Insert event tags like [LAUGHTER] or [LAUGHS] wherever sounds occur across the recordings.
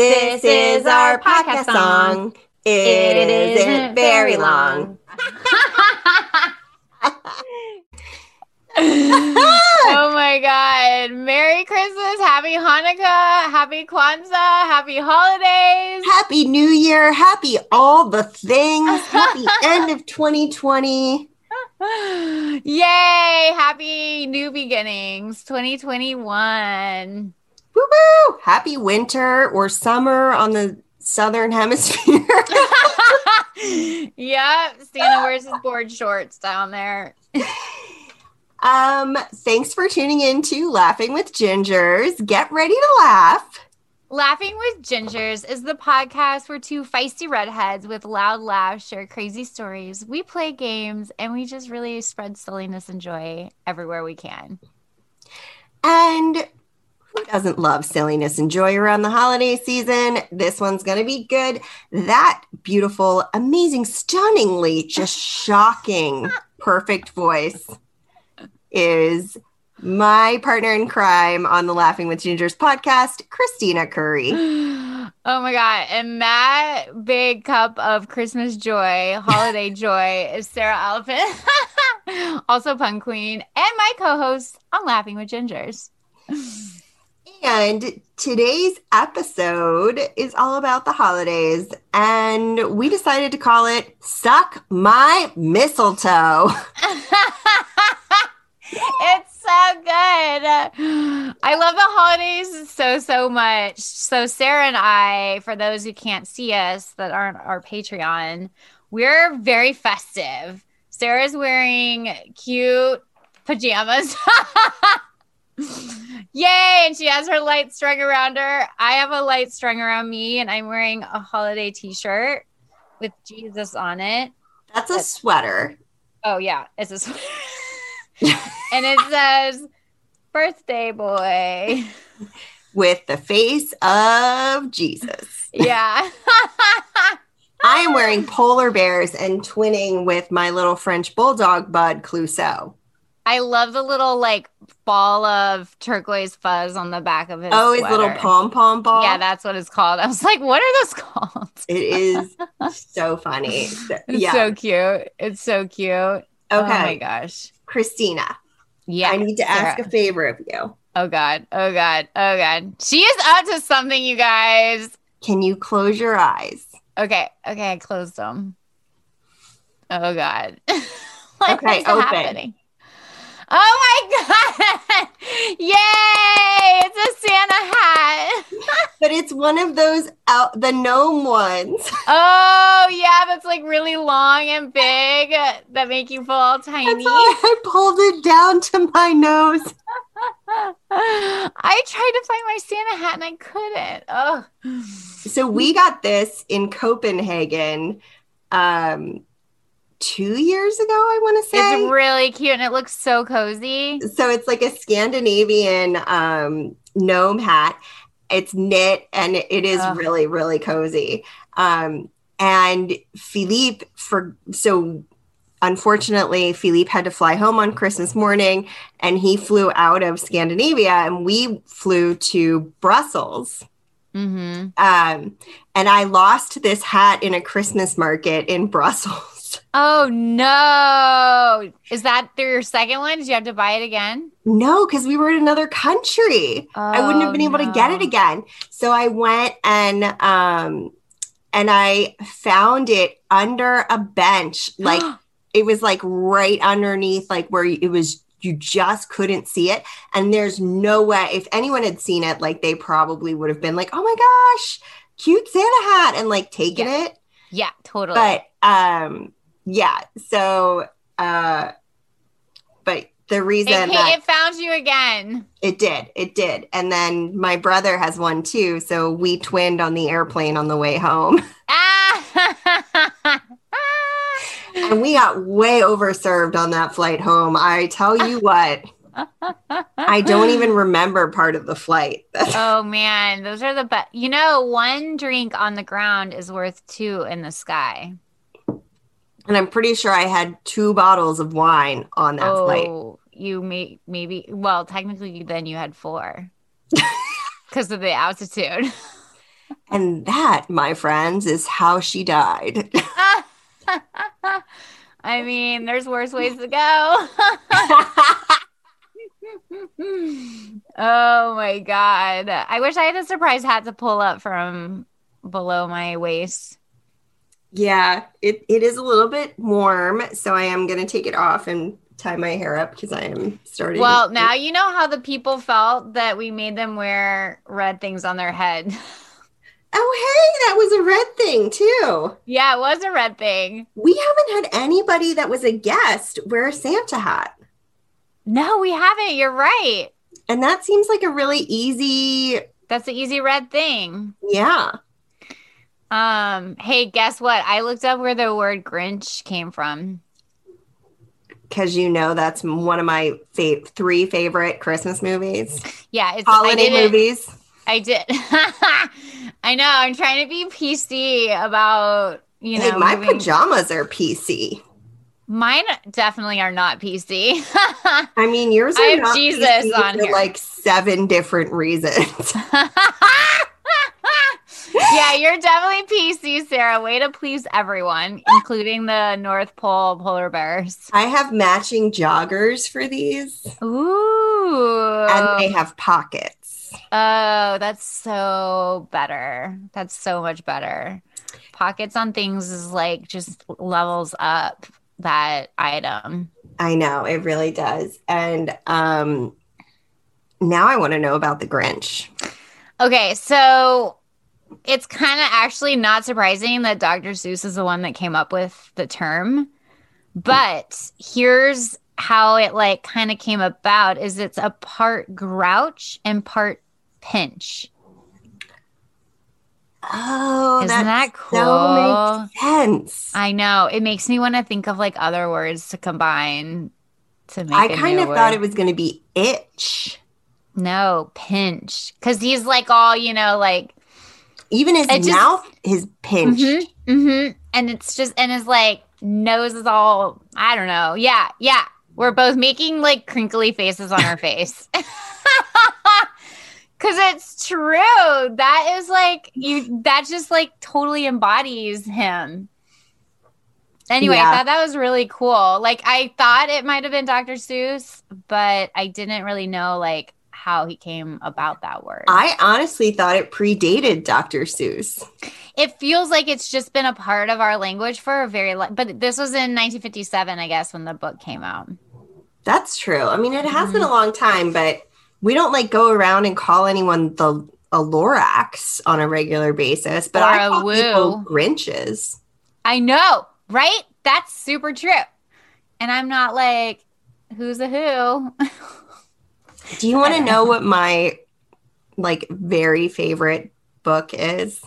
This is our podcast song. It isn't very long. [LAUGHS] oh my god. Merry Christmas, happy Hanukkah, happy Kwanzaa, happy holidays. Happy New Year. Happy all the things. Happy [LAUGHS] end of 2020. Yay, happy new beginnings 2021. Woo woo. Happy winter or summer on the southern [LAUGHS] hemisphere. yep, Santa wears his board shorts down there. um, thanks for tuning in to Laughing with Gingers. Get ready to laugh. Laughing with Gingers is the podcast where two feisty redheads with loud laughs share crazy stories. We play games and we just really spread silliness and joy everywhere we can. And who doesn't love silliness and joy around the holiday season? This one's going to be good. That beautiful, amazing, stunningly just shocking, [LAUGHS] perfect voice is my partner in crime on the Laughing with Gingers podcast, Kristina Curry. [GASPS] Oh my God. And that big cup of Christmas joy, holiday [LAUGHS] joy is Sara Alpin, [LAUGHS] also Pun Queen, and my co host on Laughing with Gingers. And today's episode is all about the holidays, and we decided to call it Suck My Mistletoe. [LAUGHS] it's so good. I love the holidays so, so much. So, Sara and I, for those who can't see us that aren't our Patreon, we're very festive. Sara's wearing cute pajamas. [LAUGHS] Yay! And she has her light strung around her. I have a light strung around me, and I'm wearing a holiday t shirt with Jesus on it. That's a sweater. Oh, yeah. It's a sweater. [LAUGHS] and it says, Birthday boy. [LAUGHS] With the face of Jesus. Yeah. [LAUGHS] I am wearing polar bears and twinning with my little French bulldog bud Clouseau. I love the little like ball of turquoise fuzz on the back of his. Oh, his little pom pom ball. Yeah, that's what it's called. I was like, what are those called? It is [LAUGHS] so funny. So, It's yeah. so cute. It's so cute. okay. Oh my gosh. Kristina, Yeah. I need to ask Sara. a favor of you. Oh god. Oh god. Oh god. She is up to something, you guys. Can you close your eyes? Okay. Okay. I closed them. Oh god. [LAUGHS] Okay, open. happening? Oh my [LAUGHS] god! Yay! It's a Santa hat. [LAUGHS] But it's one of those out the gnome ones. [LAUGHS] Oh yeah, that's like really long and big that make you feel tiny. I pulled it down to my nose. I tried to find my Santa hat and I couldn't. Oh. So we got this in Copenhagen um two years ago, I want to say. It's really cute and it looks so cozy. so it's like a Scandinavian um gnome hat. It's knit and it is really, really cozy. Um and Philippe for so unfortunately Philippe had to fly home on Christmas morning and he flew out of Scandinavia and we flew to Brussels. Mm-hmm. Um, and I lost this hat in a Christmas market in [LAUGHS] Brussels. Oh no. Is that your second one? Did you have to buy it again? No, because we were in another country. I wouldn't have Oh, been able to get it again. So I went and um and I found it under a bench. [GASPS] Like it was like right underneath like where it was you just couldn't see it. And there's no way if anyone had seen it, like they probably would have been like, oh my gosh, cute Santa hat and like taken Yeah. it. yeah, totally. but um yeah so uh but the reason it, that it found you again. it did it did and then my brother has one too so we twinned on the airplane on the way home [LAUGHS] Ah. and we got way overserved on that flight home i tell you what i don't even remember part of the flight [LAUGHS] oh man, those are the best. You know, one drink on the ground is worth two in the sky. And i'm pretty sure i had two bottles of wine on that flight oh, you may maybe well, technically then you had four. [LAUGHS] Because of the altitude. [LAUGHS] And that, my friends, is how she died. [LAUGHS] I mean, there's worse ways to go. oh my god. I wish I had a surprise hat to pull up from below my waist. Yeah, it, it is a little bit warm, so I am going to take it off and tie my hair up because I am starting. Well, now you know how the people felt that we made them wear red things on their head. [LAUGHS] Oh, hey, that was a red thing too. Yeah, it was a red thing. We haven't had anybody that was a guest wear a Santa hat. No, we haven't. You're right. And that seems like a really easy. That's an easy red thing. Yeah. Um, hey, guess what? I looked up where the word Grinch came from. Because you know that's one of my fa- three favorite Christmas movies. Yeah, it's holiday movies. I did. [LAUGHS] I know. I'm trying to be PC about you know. Hey, my moving. pajamas are PC. Mine definitely are not PC. [LAUGHS] I mean, yours are I have Jesus PC on for here. like seven different reasons. [LAUGHS] yeah, you're definitely PC, Sara. Way to please everyone, including the North Pole polar bears. I have matching joggers for these. Ooh. And they have pockets. Oh, that's so better. That's so much better. Pockets on things is like just levels up that item. I know, it really does. And um now I want to know about the Grinch. Okay, so it's kind of actually not surprising that Dr. Seuss is the one that came up with the term. But here's how it like kind of came about is it's a part grouch and part pinch. Oh, isn't that cool? So makes sense. I know. It makes me want to think of like other words to combine to make. I kind of thought it was going to be itch. No, pinch, because he's like all you know, like even his mouth is pinched. Mm-hmm, mm-hmm. And it's just and his like nose is all I don't know. Yeah, yeah. We're both making like crinkly faces on our [LAUGHS] face. [LAUGHS] Cause it's true. That is like you that just like totally embodies him. Anyway, yeah. I thought that was really cool. Like I thought it might have been Dr. Seuss, but I didn't really know like how he came about that word. I honestly thought it predated Dr. Seuss. It feels like it's just been a part of our language for a very long but this was in 1957 I guess when the book came out. That's true. I mean, it has mm-hmm. been a long time, but we don't like go around and call anyone the a Lorax on a regular basis, but or I call woo. people Grinches. I know, right? That's super true. And I'm not like, who's a who? [LAUGHS] Do you want to know what my like very favorite book is?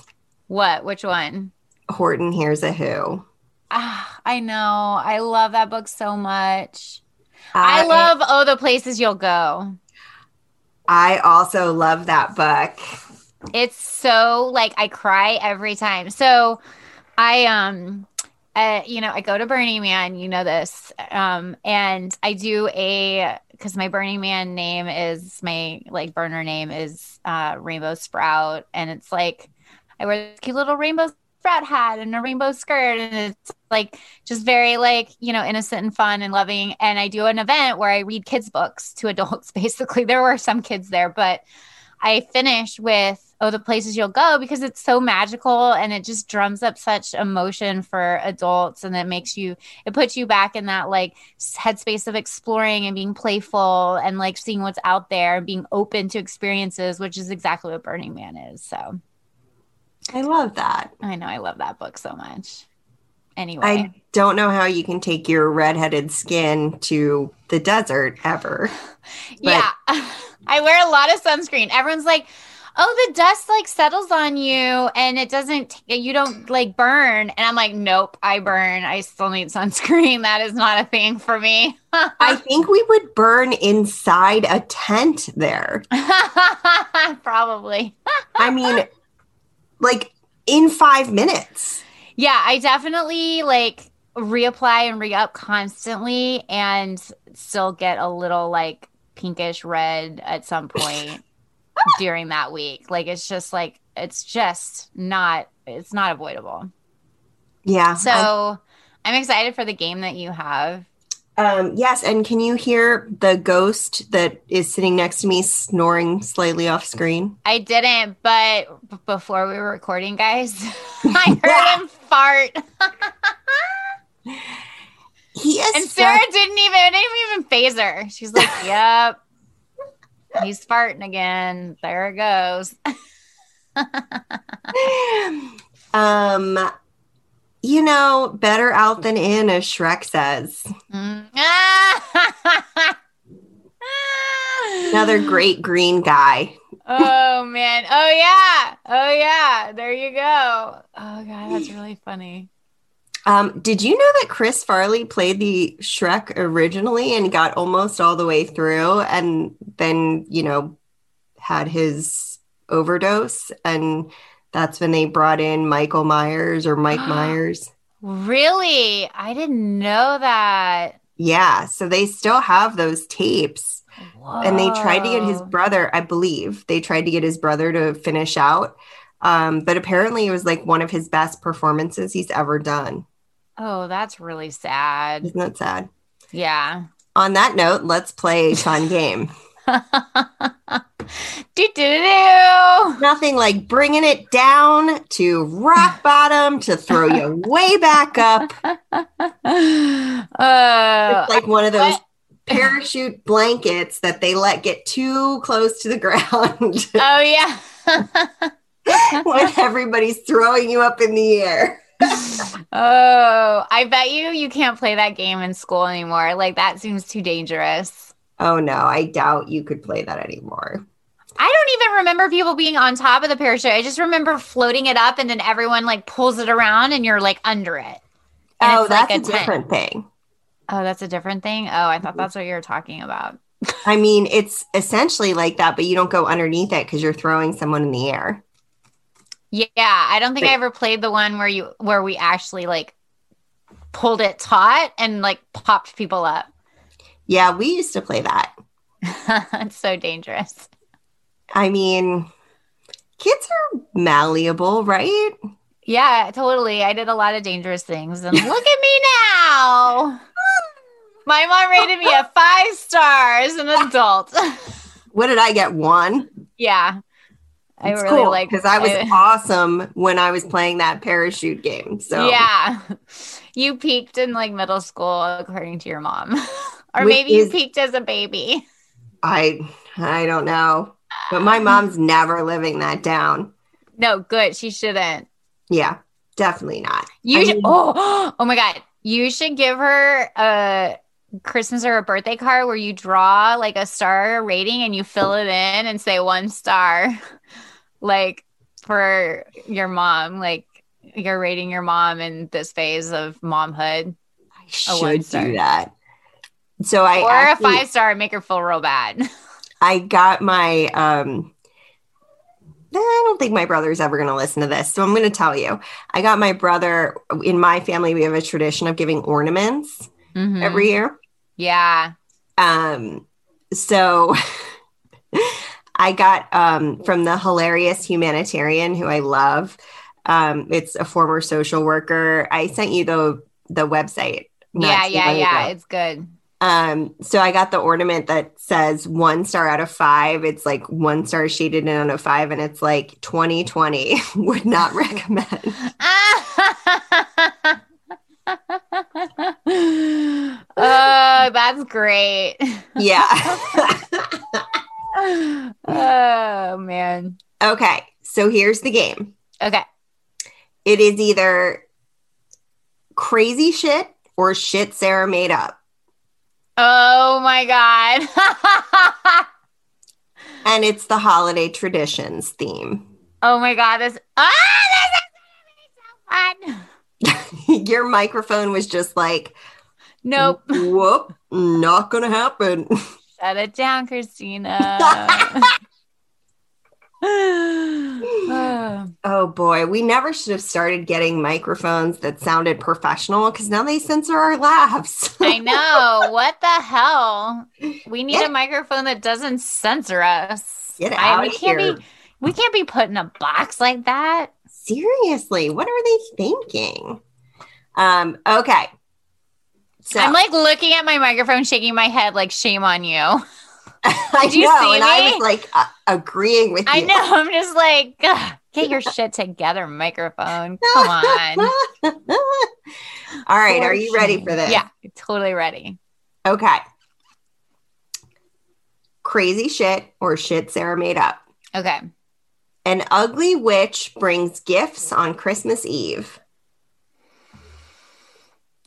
What? Which one? Horton Hears a Who. Ah, I know. I love that book so much. I, I love Oh the Places You'll Go. I also love that book. It's so like I cry every time. So I um uh, you know, I go to Burning Man, you know this. Um and I do a cuz my Burning Man name is my like burner name is uh Rainbow Sprout and it's like I wear this cute little rainbow sprout hat and a rainbow skirt and it's like just very like you know innocent and fun and loving and i do an event where i read kids books to adults [LAUGHS] basically there were some kids there but i finish with oh the places you'll go because it's so magical and it just drums up such emotion for adults and it makes you it puts you back in that like headspace of exploring and being playful and like seeing what's out there and being open to experiences which is exactly what burning man is so I love that. I know. I love that book so much. Anyway, I don't know how you can take your redheaded skin to the desert ever. [LAUGHS] yeah. [LAUGHS] I wear a lot of sunscreen. Everyone's like, oh, the dust like settles on you and it doesn't, you don't like burn. And I'm like, nope, I burn. I still need sunscreen. [LAUGHS] That is not a thing for me. I [LAUGHS] think we would burn inside a tent there. [LAUGHS] Probably. I mean, like in five minutes. Yeah, I definitely like reapply and re up constantly and still get a little like pinkish red at some point. During that week. Like it's just like it's just not it's not avoidable. Yeah. So I, I'm excited for the game that you have. Um, yes, and can you hear the ghost that is sitting next to me snoring slightly off screen? I didn't, but b- before we were recording, guys, [LAUGHS] I [LAUGHS] heard him fart. He is And Sara didn't even it didn't even phase her. She's like, [LAUGHS] Yep. He's farting again. There it goes. [LAUGHS] um you know, better out than in, as Shrek says. Mm. [LAUGHS] Another great green guy. Oh man. Oh yeah. Oh yeah. There you go. Oh god, that's really funny. Um, did you know that Chris Farley played the Shrek originally and got almost all the way through and then, you know, had his overdose? And that's when they brought in Michael Myers or Mike [GASPS] Myers. Really? I didn't know that. Yeah. So they still have those tapes. And they tried to get his brother, I believe, they tried to get his brother to finish out. Um, but apparently it was like one of his best performances he's ever done. Oh, that's really sad. Isn't that sad? Yeah. On that note, let's play a fun game. do do do. Nothing like bringing it down to rock bottom to throw you way back up. [LAUGHS] Uh, It's like one of those [LAUGHS] parachute blankets that they let get too close to the ground [LAUGHS] oh yeah. when everybody's throwing you up in the air. Oh, I bet you you can't play that game in school anymore. Like that seems too dangerous. Oh no, I doubt you could play that anymore. I don't even remember people being on top of the parachute. I just remember floating it up and then everyone like pulls it around and you're like under it. And Oh, it's like that's a, different thing. Oh, that's a different thing. Oh, I thought that's what you were talking about. I mean, it's essentially like that, but you don't go underneath it because you're throwing someone in the air. Yeah, I don't think I ever played the one where you where we actually like pulled it taut and like popped people up. Yeah, we used to play that. [LAUGHS] it's so dangerous. I mean, kids are malleable, right? Yeah, totally. I did a lot of dangerous things and [LAUGHS] look at me now. My mom rated me a five star as an adult. [LAUGHS] What did I get? One. yeah. I It's really cool like because I was I- [LAUGHS] awesome when I was playing that parachute game. So Yeah. You peaked in like middle school according to your mom. [LAUGHS] or Which maybe you peaked as a baby. I I don't know, but my mom's never living that down. No, good. She shouldn't. Yeah, definitely not. You I should, mean- oh, [GASPS] oh my god. You should give her a Christmas or a birthday card where you draw like a star rating and you fill it in and say one star. [LAUGHS] like for your mom, like you're rating your mom in this phase of momhood. I should do that. So I or actually- a five star and make her feel real bad. [LAUGHS] I got my um I don't think my brother's ever going to listen to this. So I'm going to tell you. I got my brother in my family we have a tradition of giving ornaments Mhm. every year. yeah. Um so [LAUGHS] I got um from the hilarious humanitarian who I love. Um it's a former social worker. I sent you the the website. Yeah, yeah, yeah. ago. It's good. Um, so I got the ornament that says one star out of five. It's like one star shaded in out of five, and it's like 2020 [LAUGHS] would not [LAUGHS] recommend. [LAUGHS] oh, that's great. Yeah. [SIGHS] oh man. okay. So here's the game. Okay. It is either crazy shit or shit Sara made up. Oh my god. [LAUGHS] And it's the holiday traditions theme. oh my god. This ah, this is so fun. [LAUGHS] [LAUGHS] Your microphone was just like, Nope. whoop, not gonna happen. Shut it down, Kristina. [LAUGHS] [SIGHS] Oh. Boy, we never should have started getting microphones that sounded professional because now they censor our laughs. I [LAUGHS] know. What the hell? We need a microphone that doesn't censor us. Get I, out we of can't here. be we can't be put in a box like that. Seriously, what are they thinking? Um, okay. So I'm like looking at my microphone, shaking my head, like shame on you. [LAUGHS] I Did you know, see and I was like uh, agreeing with I you. I know. I'm just like, get your shit together, microphone. Come on. [LAUGHS] All right, are you ready for this? Yeah, totally ready. Okay. Crazy shit or shit Sara made up. Okay. An ugly witch brings gifts on Christmas Eve.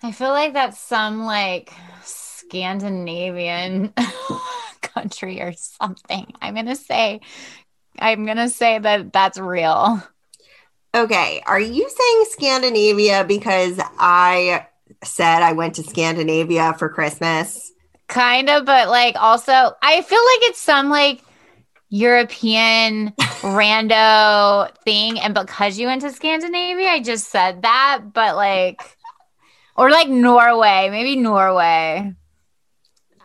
I feel like that's some like Scandinavian [LAUGHS] country or something. I'm going to say, I'm going to say that that's real. Okay, are you saying Scandinavia because I said I went to Scandinavia for Christmas? Kind of, but like also, I feel like it's some like European [LAUGHS] rando thing. And because you went to Scandinavia, I just said that, but like, or like Norway, maybe Norway.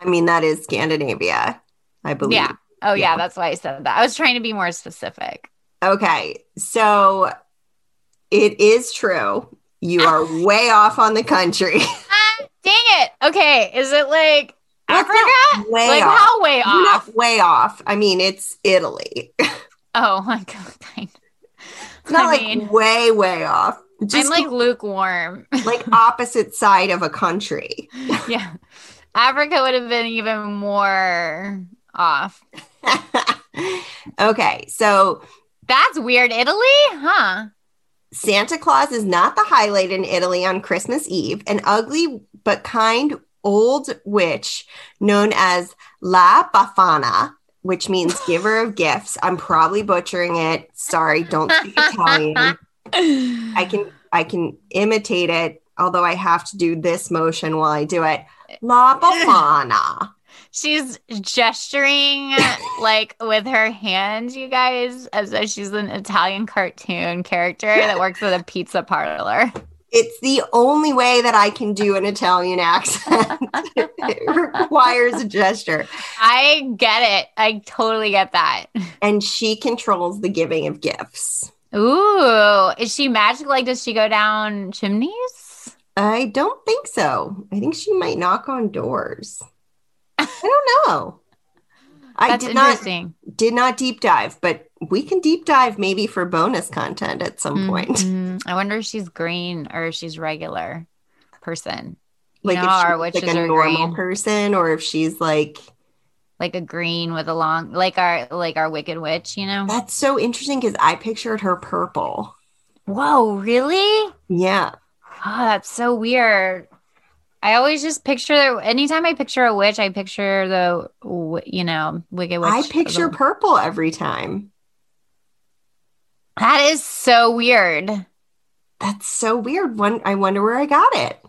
I mean, that is Scandinavia, I believe. Yeah. Oh, yeah. Yeah. That's why I said that. I was trying to be more specific. Okay, so it is true. You are [LAUGHS] way off on the country. [LAUGHS] Ah, dang it. Okay. Is it like Well, it's not Africa? way like off. how way You're off? not way off. I mean, it's Italy. [LAUGHS] Oh my God. It's not I like mean- way, way off. I'm Just like lukewarm, like, opposite side of a country. [LAUGHS] yeah. Africa would have been even more off. [LAUGHS] okay, so That's weird. Italy? Huh? Santa Claus is not the highlight in Italy on Christmas Eve. An ugly but kind old witch known as La Bafana, which means giver of [LAUGHS] gifts. I'm probably butchering it. Sorry, don't speak Italian. I can I can imitate it, although I have to do this motion while I do it. La Bafana. [LAUGHS] She's gesturing like with her hands, you guys, as though she's an Italian cartoon character that works at a pizza parlor. It's the only way that I can do an Italian accent. [LAUGHS] it requires a gesture. I get it. I totally get that. And she controls the giving of gifts. Ooh, is she magic? Like, does she go down chimneys? I don't think so. I think she might knock on doors. I don't know. I did not did not deep dive, but we can deep dive maybe for bonus content at some point. Mhm. [LAUGHS] I wonder if she's green or if she's regular person, Like know, if she's like a normal green. person or if she's like like a green with a long, like our like our Wicked Witch. You know? that's so interesting because I pictured her purple. Whoa, really? Yeah. Oh, that's so weird. I always just picture that. anytime I picture a witch, I picture the you know wicked witch. I picture the- purple every time. that is so weird. That's so weird. One I wonder where I got it.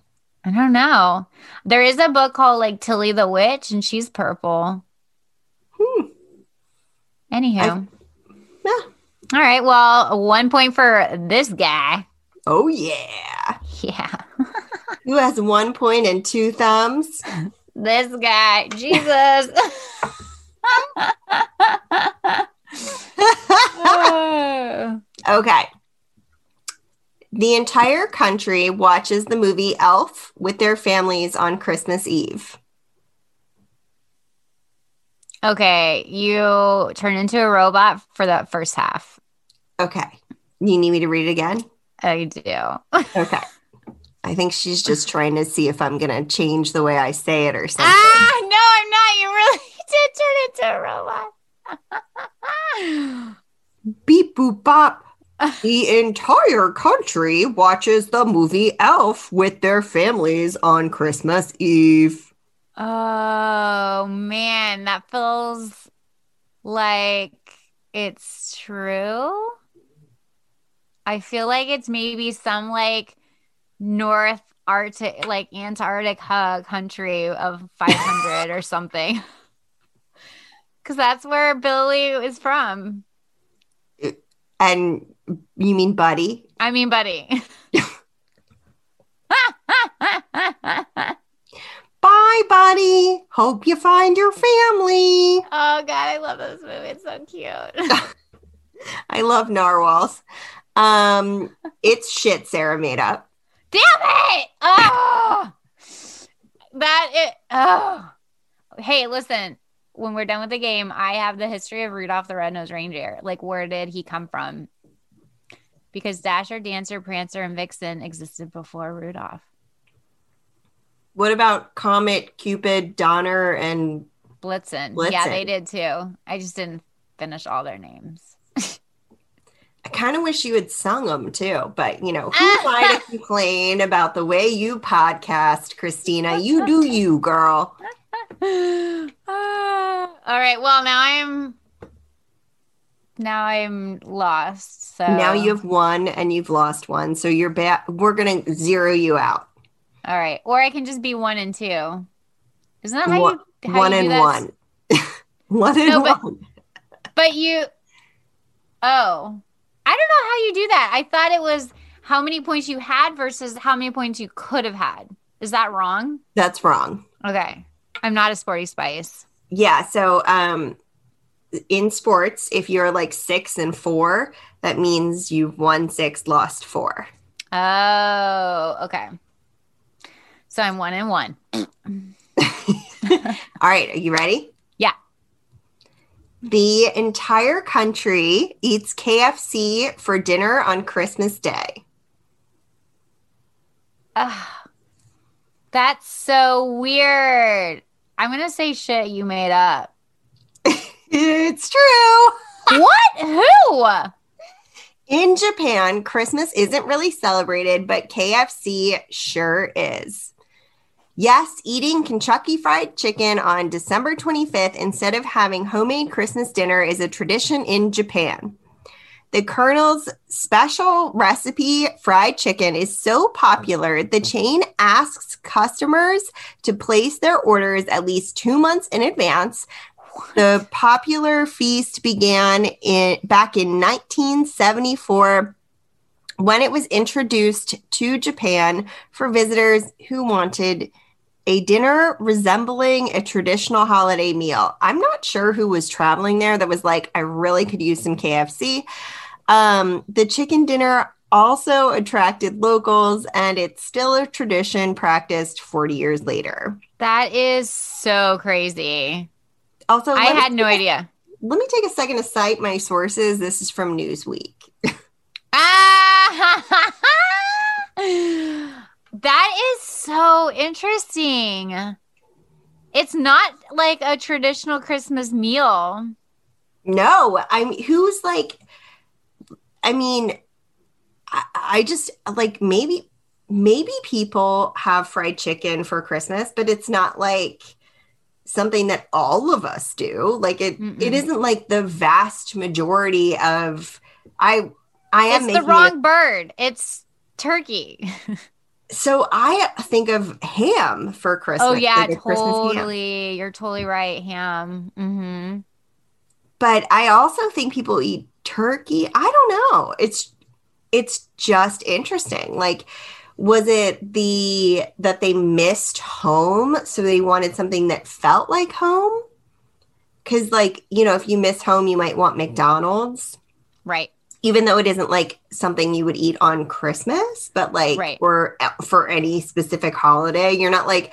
I don't know. There is a book called like Tilly the Witch, and she's purple. Hmm. Anywho, Yeah. all right. Well, one point for this guy. Oh yeah. Yeah, [LAUGHS] Who has one point and two thumbs? this guy. Jesus. [LAUGHS] [LAUGHS] Okay. The entire country watches the movie Elf with their families on Christmas Eve. Okay, you turn into a robot for that first half. Okay. You need me to read it again? I do. Okay. I think she's just trying to see if I'm going to change the way I say it or something. Ah, no, I'm not. You really [LAUGHS] did turn into a robot. [GASPS] Beep boop bop. The entire country watches the movie Elf with their families on Christmas Eve. Oh man, that feels like it's true. I feel like it's maybe some like North Arctic, like Antarctica country of 500 or something. [LAUGHS] Because that's where Billy is from. And you mean Buddy? I mean, buddy. [LAUGHS] [LAUGHS] Hi, buddy. Hope you find your family. Oh God, I love this movie. It's so cute. [LAUGHS] I love narwhals. Um, it's shit Sara made up. Damn it! Oh, that it. Oh, hey, listen. When we're done with the game, I have the history of Rudolph the Red-Nosed Reindeer. Like, where did he come from? Because Dasher, Dancer, Prancer, and Vixen existed before Rudolph. What about Comet, Cupid, Donner, and Blitzen. Yeah, they did too. I just didn't finish all their names. I kind of wish you had sung them too, but you know, who am I to complain about the way you podcast, Kristina? You do [LAUGHS] you, girl. [LAUGHS] Ah, all right. Well, now I'm now I'm lost. So Now you have one and you've lost one, so you're back. We're gonna zero you out. All right, or I can just be one and two. Isn't that how One- you how one you do and one. [LAUGHS] one and No, but- one. But you, oh, I don't know how you do that. I thought it was how many points you had versus how many points you could have had. Is that wrong? That's wrong. Okay, I'm not a sporty spice. Yeah. So, um, in sports, if you're like six and four, that means you've won six, lost four. Oh, okay. So I'm one and one. [LAUGHS] All right. Are you ready? Yeah. The entire country eats KFC for dinner on Christmas Day. Ugh. That's so weird. I'm gonna say shit you made up. [LAUGHS] It's true. What? Who? In Japan, Christmas isn't really celebrated, but KFC sure is. Yes, eating Kentucky Fried Chicken on December 25th instead of having homemade Christmas dinner is a tradition in Japan. The Colonel's special recipe fried chicken is so popular, the chain asks customers to place their orders at least two months in advance. The popular feast began in back in 1974 when it was introduced to Japan for visitors who wanted a dinner resembling a traditional holiday meal. I'm not sure who was traveling there that was like, I really could use some KFC. Um, the chicken dinner also attracted locals, and it's still a tradition practiced 40 years later. That is so crazy. Also, I let me had no idea. Let me take a second to cite my sources. This is from Newsweek. Ah! [LAUGHS] [LAUGHS] that is so interesting. It's not like a traditional Christmas meal. No, I'm who's like, I mean, I, I just like maybe, maybe people have fried chicken for Christmas, but it's not like something that all of us do. Like it, it isn't like the vast majority of. I, I am It's the wrong bird. It's turkey. [LAUGHS] so I think of ham for Christmas. oh yeah, like a Christmas ham. totally. You're totally right. Ham. hmm but I also think people eat turkey. I don't know. It's it's just interesting. Like was it the that they missed home so they wanted something that felt like home? Cuz like, you know, if you miss home, you might want McDonald's Right. Even though it isn't like something you would eat on Christmas, but like Right. or for any specific holiday, you're not like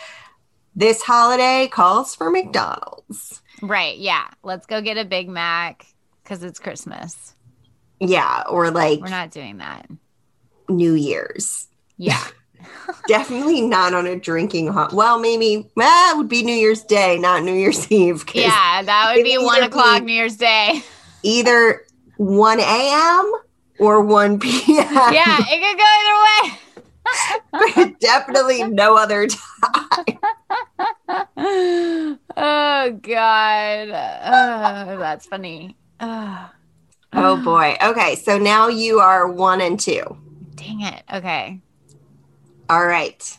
this holiday calls for McDonald's. Right. Yeah. Let's go get a Big Mac because it's Christmas. Yeah, or like We're not doing that. New Year's. Yeah. [LAUGHS] [LAUGHS] Definitely not on a drinking hot. Well, maybe well, it would be New Year's Day, not New Year's [LAUGHS] Eve. yeah. That would be one o'clock be- New Year's Day. Either 1 a.m. or 1 p.m. yeah. It could go either way. [LAUGHS] but definitely no other time. oh God. Oh, that's funny. Oh, Oh [SIGHS] boy. Okay, so now you are one and two. dang it. Okay. All right.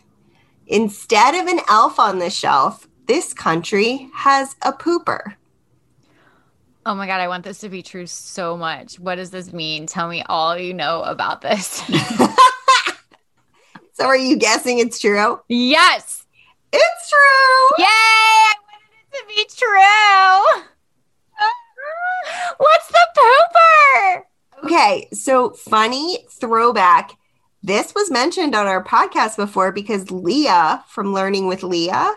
Instead of an elf on the shelf, this country has a pooper. Oh my God. I want this to be true so much. What does this mean? Tell me all you know about this. [LAUGHS] So are you guessing it's true? yes. It's true. Yay! I wanted it to be true. [LAUGHS] What's the pooper? Okay, so funny throwback. This was mentioned on our podcast before because Leah from Learning with Leah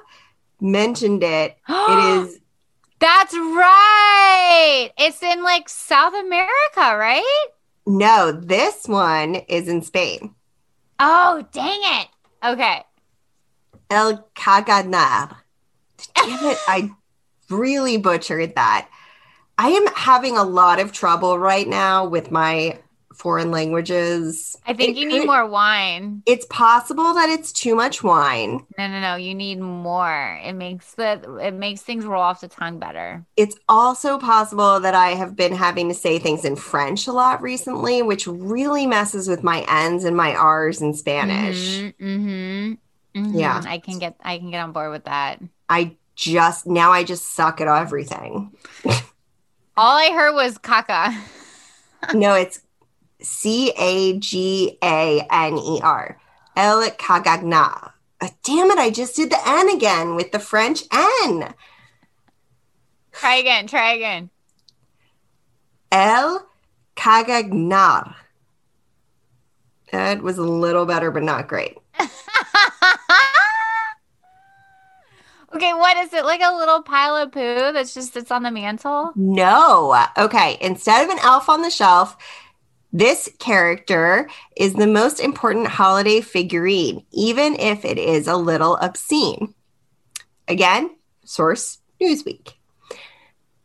mentioned it. it [GASPS] is That's right. It's in like South America, right? no, this one is in Spain. Oh, dang it. Okay. El Caganar. Damn it, I really butchered that. I am having a lot of trouble right now with my foreign languages. I think It you need more wine. It's possible that it's too much wine. No, no, no. You need more. It makes the it makes things roll off the tongue better. It's also possible that I have been having to say things in French a lot recently, which really messes with my N's and my R's in Spanish. Mm-hmm. hmm Yeah. I can get I can get on board with that. I just now I just suck at everything. [LAUGHS] All I heard was caca. no, it's C A G A N E R. El Cagagna. Uh, damn it, I just did the N again with the French N. Try again. Try again. El Cagagnar. That was a little better, but not great. [LAUGHS] okay, what is it? Like a little pile of poo that's just it's on the mantle? No. Okay. Instead of an elf on the shelf, this character is the most important holiday figurine, even if it is a little obscene. Again, source Newsweek.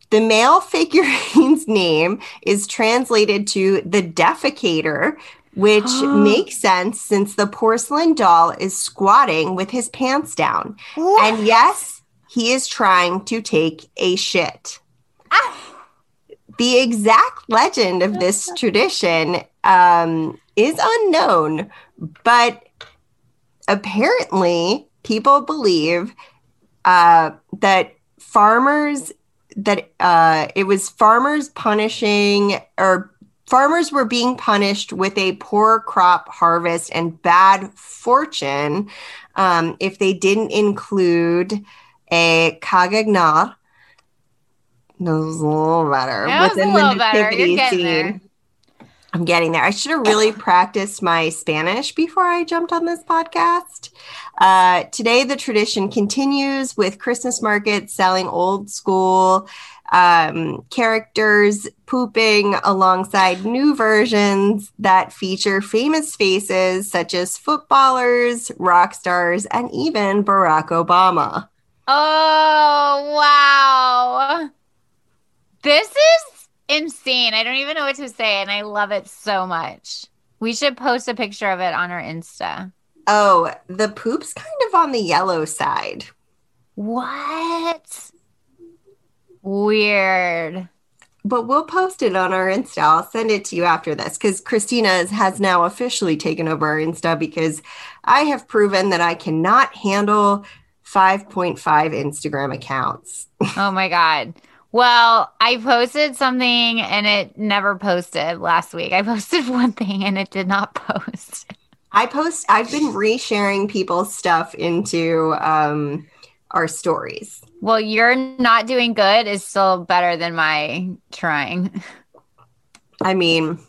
The male [LAUGHS] figurine's name is translated to the defecator, which [GASPS] makes sense since the porcelain doll is squatting with his pants down. And yes, he is trying to take a shit. Ah! The exact legend of this [LAUGHS] tradition um, is unknown, but apparently people believe uh, that farmers that uh, it was farmers punishing or farmers were being punished with a poor crop harvest and bad fortune um, if they didn't include a cagagnar. Was a little better. That was a little better. You're nativity getting there. I'm getting there. I should have really practiced my Spanish before I jumped on this podcast. Uh, today, the tradition continues with Christmas markets selling old school um, characters pooping alongside new versions that feature famous faces such as footballers, rock stars, and even Barack Obama. Oh wow. This is insane. I don't even know what to say, and I love it so much. We should post a picture of it on our Insta. Oh, the poop's kind of on the yellow side. What? Weird. But we'll post it on our Insta. I'll send it to you after this because Kristina has now officially taken over our Insta because I have proven that I cannot handle 5.5 Instagram accounts. [LAUGHS] Oh my God. Well, I posted something and it never posted last week. I [LAUGHS] posted one thing and it did not [LAUGHS] post. I post, I've been resharing people's stuff into um, our stories. Well, you're not doing good is still better than my trying. I mean,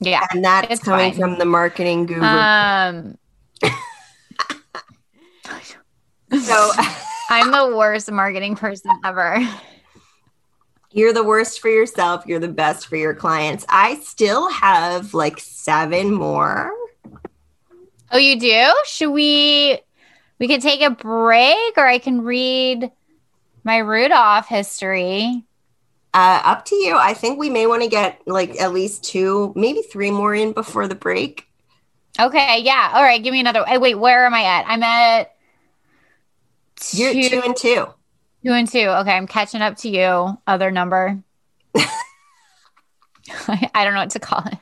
Yeah. and that's coming fine. from the marketing guru. Um, [LAUGHS] so I'm the worst marketing person ever. you're the worst for yourself, you're the best for your clients. I still have like seven more. Oh, you do? Should we? We could take a break, or I can read my Rudolph history. Uh, up to you. I think we may want to get like at least two, maybe three more in before the break. Okay, yeah. All right, give me another. Wait, where am I at? I'm at You're two, two and two. two and two. Okay, I'm catching up to you. Other number. I, [LAUGHS] I don't know what to call it.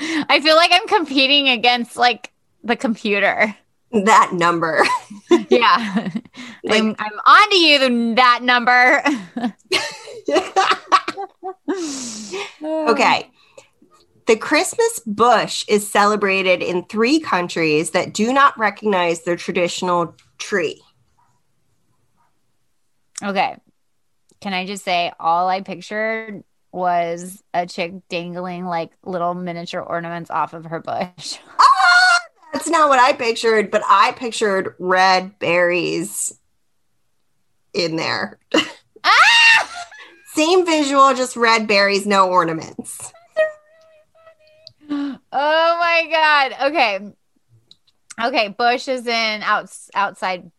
[LAUGHS] I feel like I'm competing against like the computer. That number. [LAUGHS] Yeah, Like- I'm, I'm on to you. That number. okay. The Christmas bush is celebrated in three countries that do not recognize their traditional tree. Okay. Can I just say all I pictured was a chick dangling like little miniature ornaments off of her bush. [LAUGHS] Ah, that's not what I pictured, but I pictured red berries in there. ah! Same visual, just red berries, no ornaments. [GASPS] Oh my god. Okay. Okay, bush is in outs outside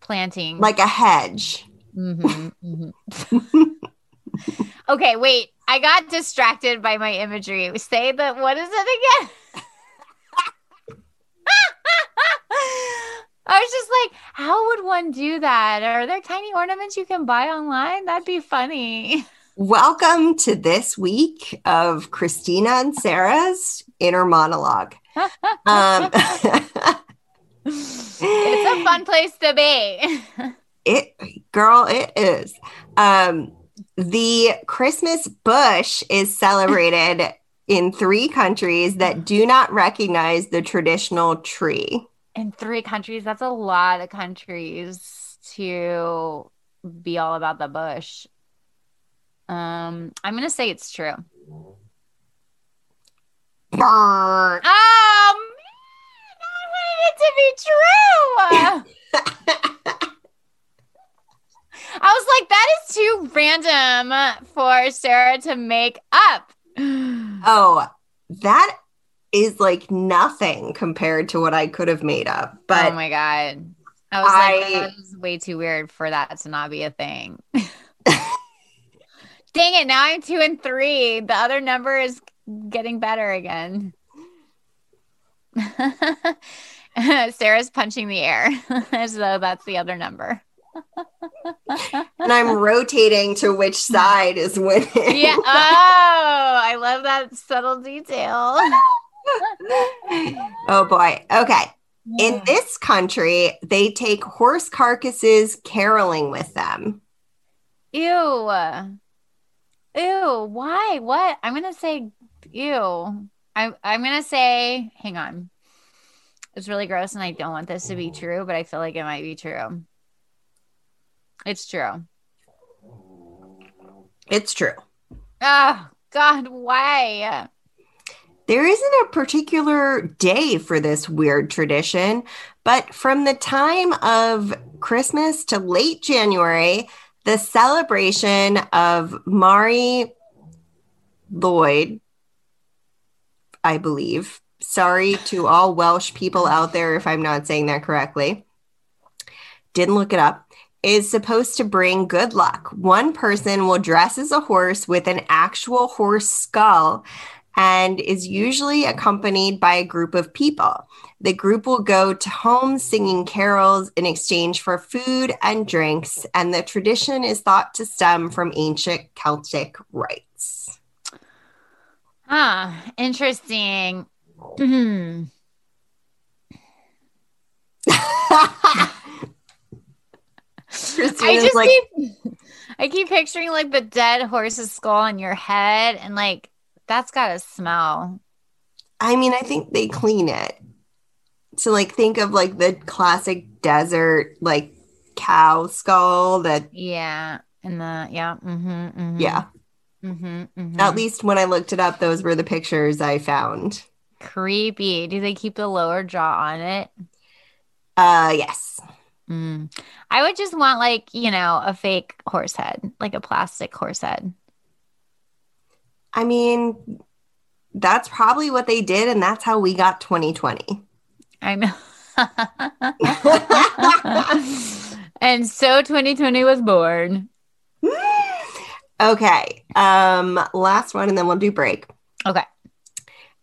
planting. Like a hedge. Mhm, mhm. [LAUGHS] okay, wait. I got distracted by my imagery. Say that. What is it again? [LAUGHS] I was just like, how would one do that? Are there tiny ornaments you can buy online? That'd be funny. [LAUGHS] Welcome to this week of Kristina and Sara's inner monologue. [LAUGHS] Um, it's a fun place to be. [LAUGHS] it, girl, it is. Um, the Christmas bush is celebrated [LAUGHS] in three countries that do not recognize the traditional tree. In three countries, that's a lot of countries to be all about the bush. Um, I'm gonna say it's true. Burn. Oh man, I wanted it to be true. I was like, that is too random for Sara to make up. [GASPS] Oh, that is like nothing compared to what I could have made up. But oh my god. I was I- like, that was way too weird for that to not be a thing. [LAUGHS] Dang it, now I'm two and three. The other number is getting better again. [LAUGHS] Sara's punching the air [LAUGHS] as though that's the other number. and I'm rotating to which side is winning. Yeah. Oh, I love that subtle detail. [LAUGHS] oh boy. Okay. In this country, they take horse carcasses caroling with them. Ew. Ew. Why? What? I'm gonna say ew. I'm I'm gonna say, hang on. It's really gross and I don't want this to be mm-hmm. true, but I feel like it might be true. It's true. It's true. Oh God, why? There isn't a particular day for this weird tradition, but from the time of Christmas to late January, the celebration of Mari Lwyd, I believe. Sorry to all Welsh people out there if I'm not saying that correctly. Didn't look it up. Is supposed to bring good luck. One person will dress as a horse with an actual horse skull and is usually accompanied by a group of people. The group will go to homes singing carols in exchange for food and drinks, and the tradition is thought to stem from ancient Celtic rites. Huh. Interesting. Hmm. [LAUGHS] I just like, keep I keep picturing like the dead horse's skull on your head and like that's gotta smell. I mean, I think they clean it. So, like, think of like the classic desert, like cow skull that, Yeah. And the yeah. Mm-hmm, yeah, Mm-hmm, mm-hmm. at least when I looked it up, those were the pictures I found. creepy. Do they keep the lower jaw on it? Uh, yes. Mm. I would just want like, you know, a fake horse head, like a plastic horse head. I mean, that's probably what they did, and that's how we got 2020. I know. [LAUGHS] and so 2020 was born. okay. Um, last one, and then we'll do break. Okay.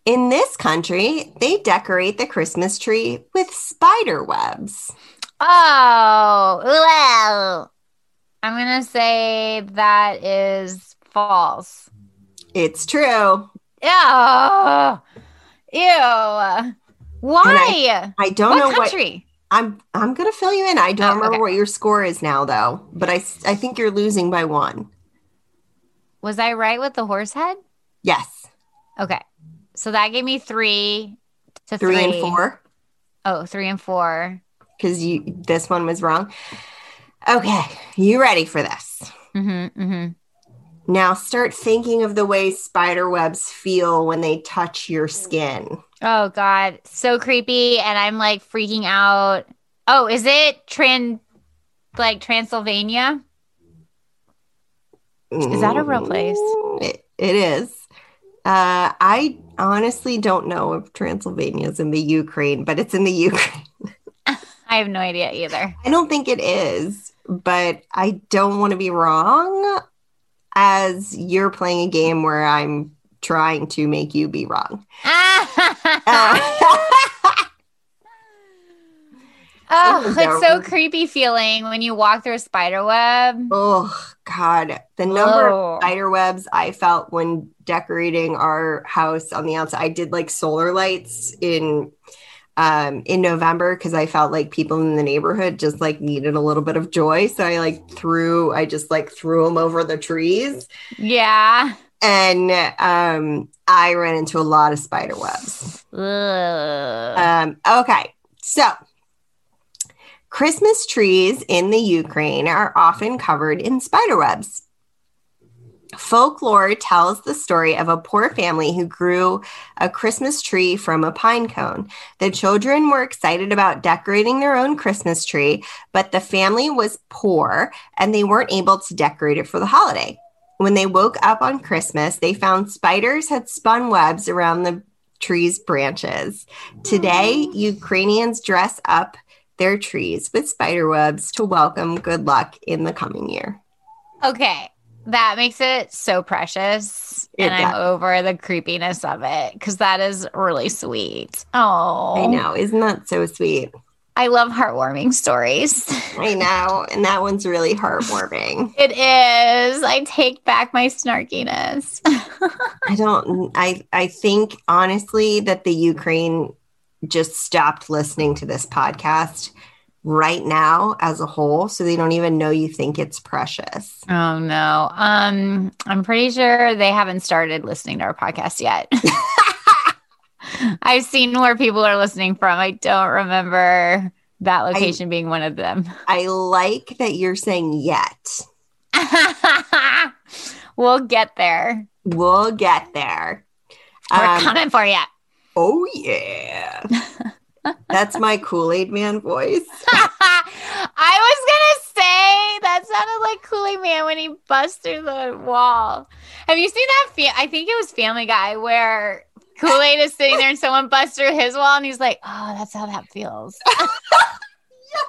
In this country, they decorate the Christmas tree with spider webs. Oh, well. I'm going to say that is false. It's true. Ew. Ew. Why? I don't what know what country? I'm. I'm gonna fill you in. I don't Oh, remember okay. what your score is now, though. But I I think you're losing by one. Was I right with the horse head? Yes. Okay. So that gave me three to Three, three, and four. Oh, three and four. Because you this one was wrong. Okay, you ready for this? Mm-hmm, mm-hmm. Now start thinking of the way spider webs feel when they touch your skin. Oh God, so creepy, and I'm like freaking out. Oh, is it Tran like Transylvania? Is that a real place? Mm, It, it is. Uh, I honestly don't know if Transylvania is in the Ukraine, but it's in the [LAUGHS] Ukraine. [LAUGHS] I have no idea either. I don't think it is, but I don't want to be wrong as you're playing a game where I'm trying to make you be wrong. [LAUGHS] Uh, oh, it's so creepy feeling when you walk through a spider web. oh, God. The number Whoa. of spider webs I felt when decorating our house on the outside, I did like solar lights in. Um, in November, because I felt like people in the neighborhood just like needed a little bit of joy. So I like threw, I just like threw them over the trees. Yeah. and um, I ran into a lot of spider webs. Um, okay, so Christmas trees in the Ukraine are often covered in spider webs. Folklore tells the story of a poor family who grew a Christmas tree from a pine cone. The children were excited about decorating their own Christmas tree, but the family was poor and they weren't able to decorate it for the holiday. When they woke up on Christmas, they found spiders had spun webs around the tree's branches. Today, Ukrainians dress up their trees with spider webs to welcome good luck in the coming year. okay. That makes it so precious. It and I'm over the creepiness of it because that is really sweet. Oh, I know, isn't that so sweet? I love heartwarming stories. [LAUGHS] I know, and that one's really heartwarming. It is. I take back my snarkiness. [LAUGHS] I don't I I think honestly that the Ukraine just stopped listening to this podcast right now as a whole so they don't even know you think it's precious. oh no. Um, I'm pretty sure they haven't started listening to our podcast yet. [LAUGHS] I've seen where people are listening from. I don't remember that location being one of them. I like that you're saying yet. [LAUGHS] we'll get there. We'll get there. We're Um, coming for you. oh yeah. [LAUGHS] That's my Kool-Aid man voice. [LAUGHS] I was gonna say that sounded like Kool Aid Man when he busts through the wall. Have you seen that? Fa- I think it was Family Guy where Kool Aid is sitting there and someone busts through his wall and he's like, "Oh, that's how that feels." [LAUGHS]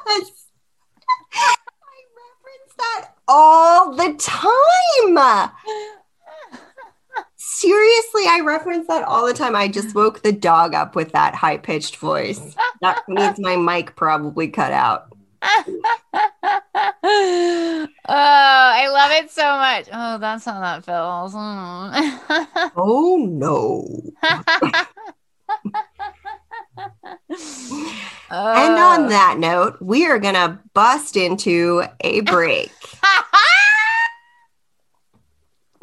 Yes. I reference that all the time. Seriously, I reference that all the time. I just woke the dog up with that high pitched voice. That means my mic probably cut out. [LAUGHS] oh, I love it so much. Oh, that's how that feels. Mm. [LAUGHS] Oh no. [LAUGHS] And on Oh. that note, we are going to bust into a break.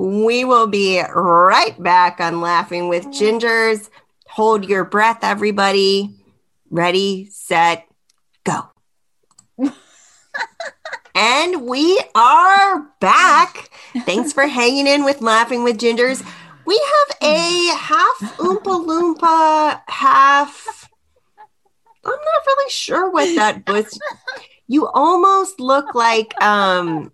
We will be right back on Laughing with Gingers. Hold your breath, everybody. Ready, set, go. [LAUGHS] and we are back. Thanks for hanging in with Laughing with Gingers. We have a half Oompa Loompa, half. I'm not really sure what that was. You almost look like um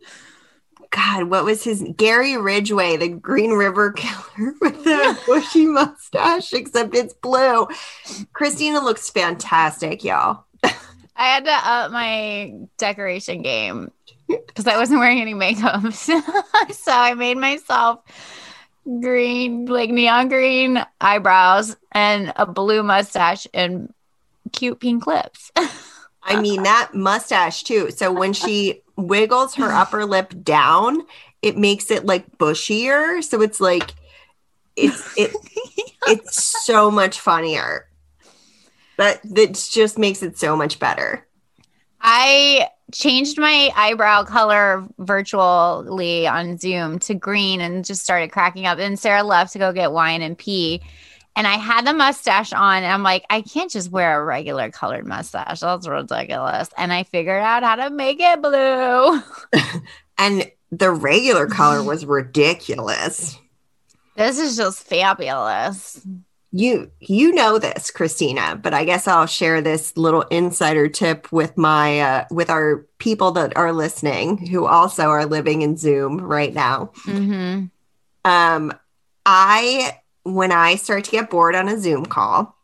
God, what was his Gary Ridgway, the Green River [LAUGHS] Killer with the bushy mustache, except it's blue. Kristina looks fantastic, y'all. I had to up my decoration game because I wasn't wearing any makeup. [LAUGHS] so I made myself green, like neon green eyebrows and a blue mustache and cute pink lips. [LAUGHS] I mean that mustache too. So when she wiggles her [SIGHS] upper lip down, it makes it like bushier. So it's like it's it [LAUGHS] it's so much funnier. That that just makes it so much better. I changed my eyebrow color virtually on Zoom to green and just started cracking up. And Sara left to go get wine and pee. And I had the mustache on, and I'm like, I can't just wear a regular colored mustache. That's ridiculous. And I figured out how to make it blue. [LAUGHS] and the regular color was ridiculous. This is just fabulous. You you know this, Kristina, but I guess I'll share this little insider tip with my uh, with our people that are listening who also are living in Zoom right now. Mm-hmm. Um, I when I start to get bored on a Zoom call,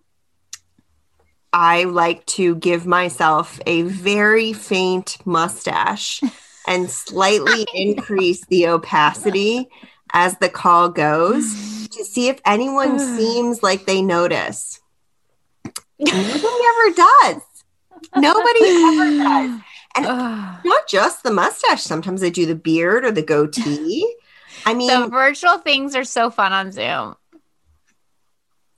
I like to give myself a very faint mustache [LAUGHS] and slightly increase the opacity as the call goes to [SIGHS] see if anyone seems like they notice. Nobody [SIGHS] ever does. Nobody ever does. [SIGHS] And not just the mustache. Sometimes I do the beard or the goatee. I mean, the virtual things are so fun on Zoom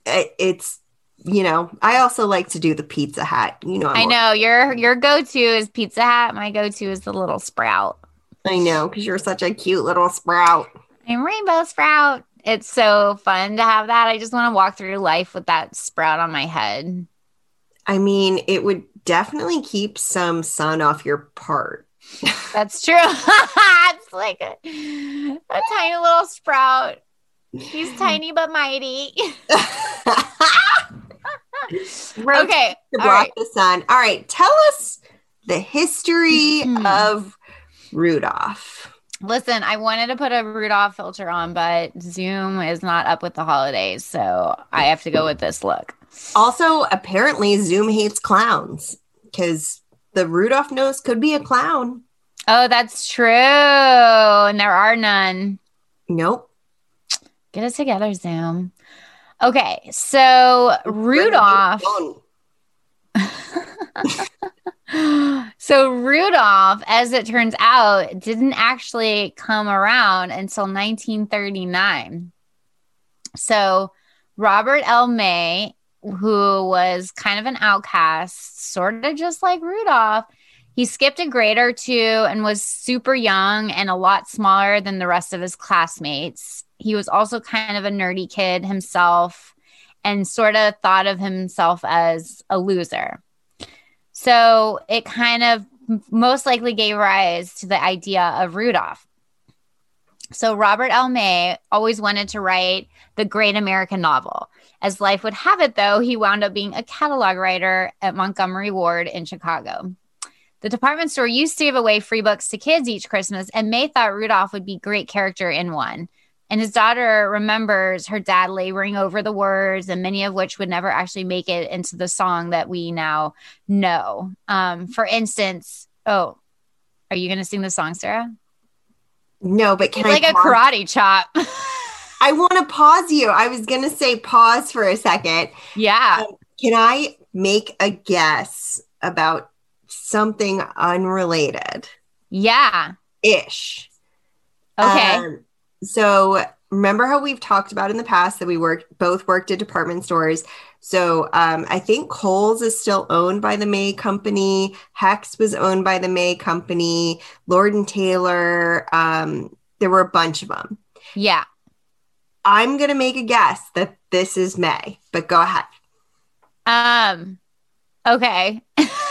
it, it's you know i also like to do the pizza hat. You know I'm i know. Your your go-to is pizza hat. My go-to is the little sprout. I know because you're such a cute little sprout. I'm rainbow sprout. It's so fun to have that. I just want to walk through life with that sprout on my head. I mean it would definitely keep some sun off your part. That's true. [LAUGHS] It's like a, a tiny little sprout He's tiny but mighty. [LAUGHS] okay. To block the sun. All right. Tell us the history mm-hmm. of Rudolph. Listen, I wanted to put a Rudolph filter on, but Zoom is not up with the holidays. So I have to go with this look. Also, apparently, Zoom hates clowns because the Rudolph nose could be a clown. Oh, that's true. And there are none. Nope. Get it together, Zoom. Okay, so Rudolph. [LAUGHS] so Rudolph, as it turns out, didn't actually come around until 1939. So Robert L. May, who was kind of an outcast, sort of just like Rudolph, he skipped a grade or two and was super young and a lot smaller than the rest of his classmates he was also kind of a nerdy kid himself and sort of thought of himself as a loser. So it kind of most likely gave rise to the idea of Rudolph. So Robert L. May always wanted to write the great American novel. As life would have it, though, he wound up being a catalog writer at Montgomery Ward in Chicago. The department store used to give away free books to kids each Christmas, and May thought Rudolph would be a great character in one. And his daughter remembers her dad laboring over the words, and many of which would never actually make it into the song that we now know. Um, for instance, oh, are you going to sing the song, Sara? No, but can it's I like pause? a karate chop? [LAUGHS] I want to pause you. I was going to say pause for a second. Yeah. Um, can I make a guess about something unrelated? Yeah. Ish. Okay. Um, so remember how we've talked about in the past that we worked both worked at department stores. So um, I think Kohl's is still owned by the May Company. Hecht's was owned by the May Company. Lord and Taylor. Um, there were a bunch of them. Yeah. I'm gonna make a guess that this is May, but go ahead. Um. Okay. [LAUGHS]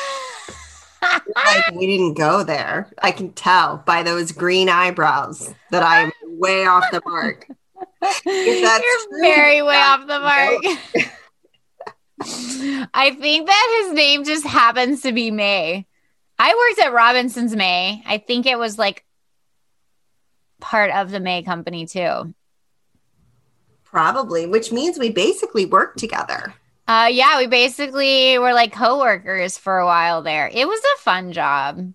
like we didn't go there. I can tell by those green eyebrows that I'm way off the mark. You're true, very way uh, off the mark. [LAUGHS] I think that his name just happens to be May. I worked at Robinson's May. I think it was like part of the May company too. Probably, which means we basically worked together. Uh, yeah, we basically were like coworkers for a while there. It was a fun job.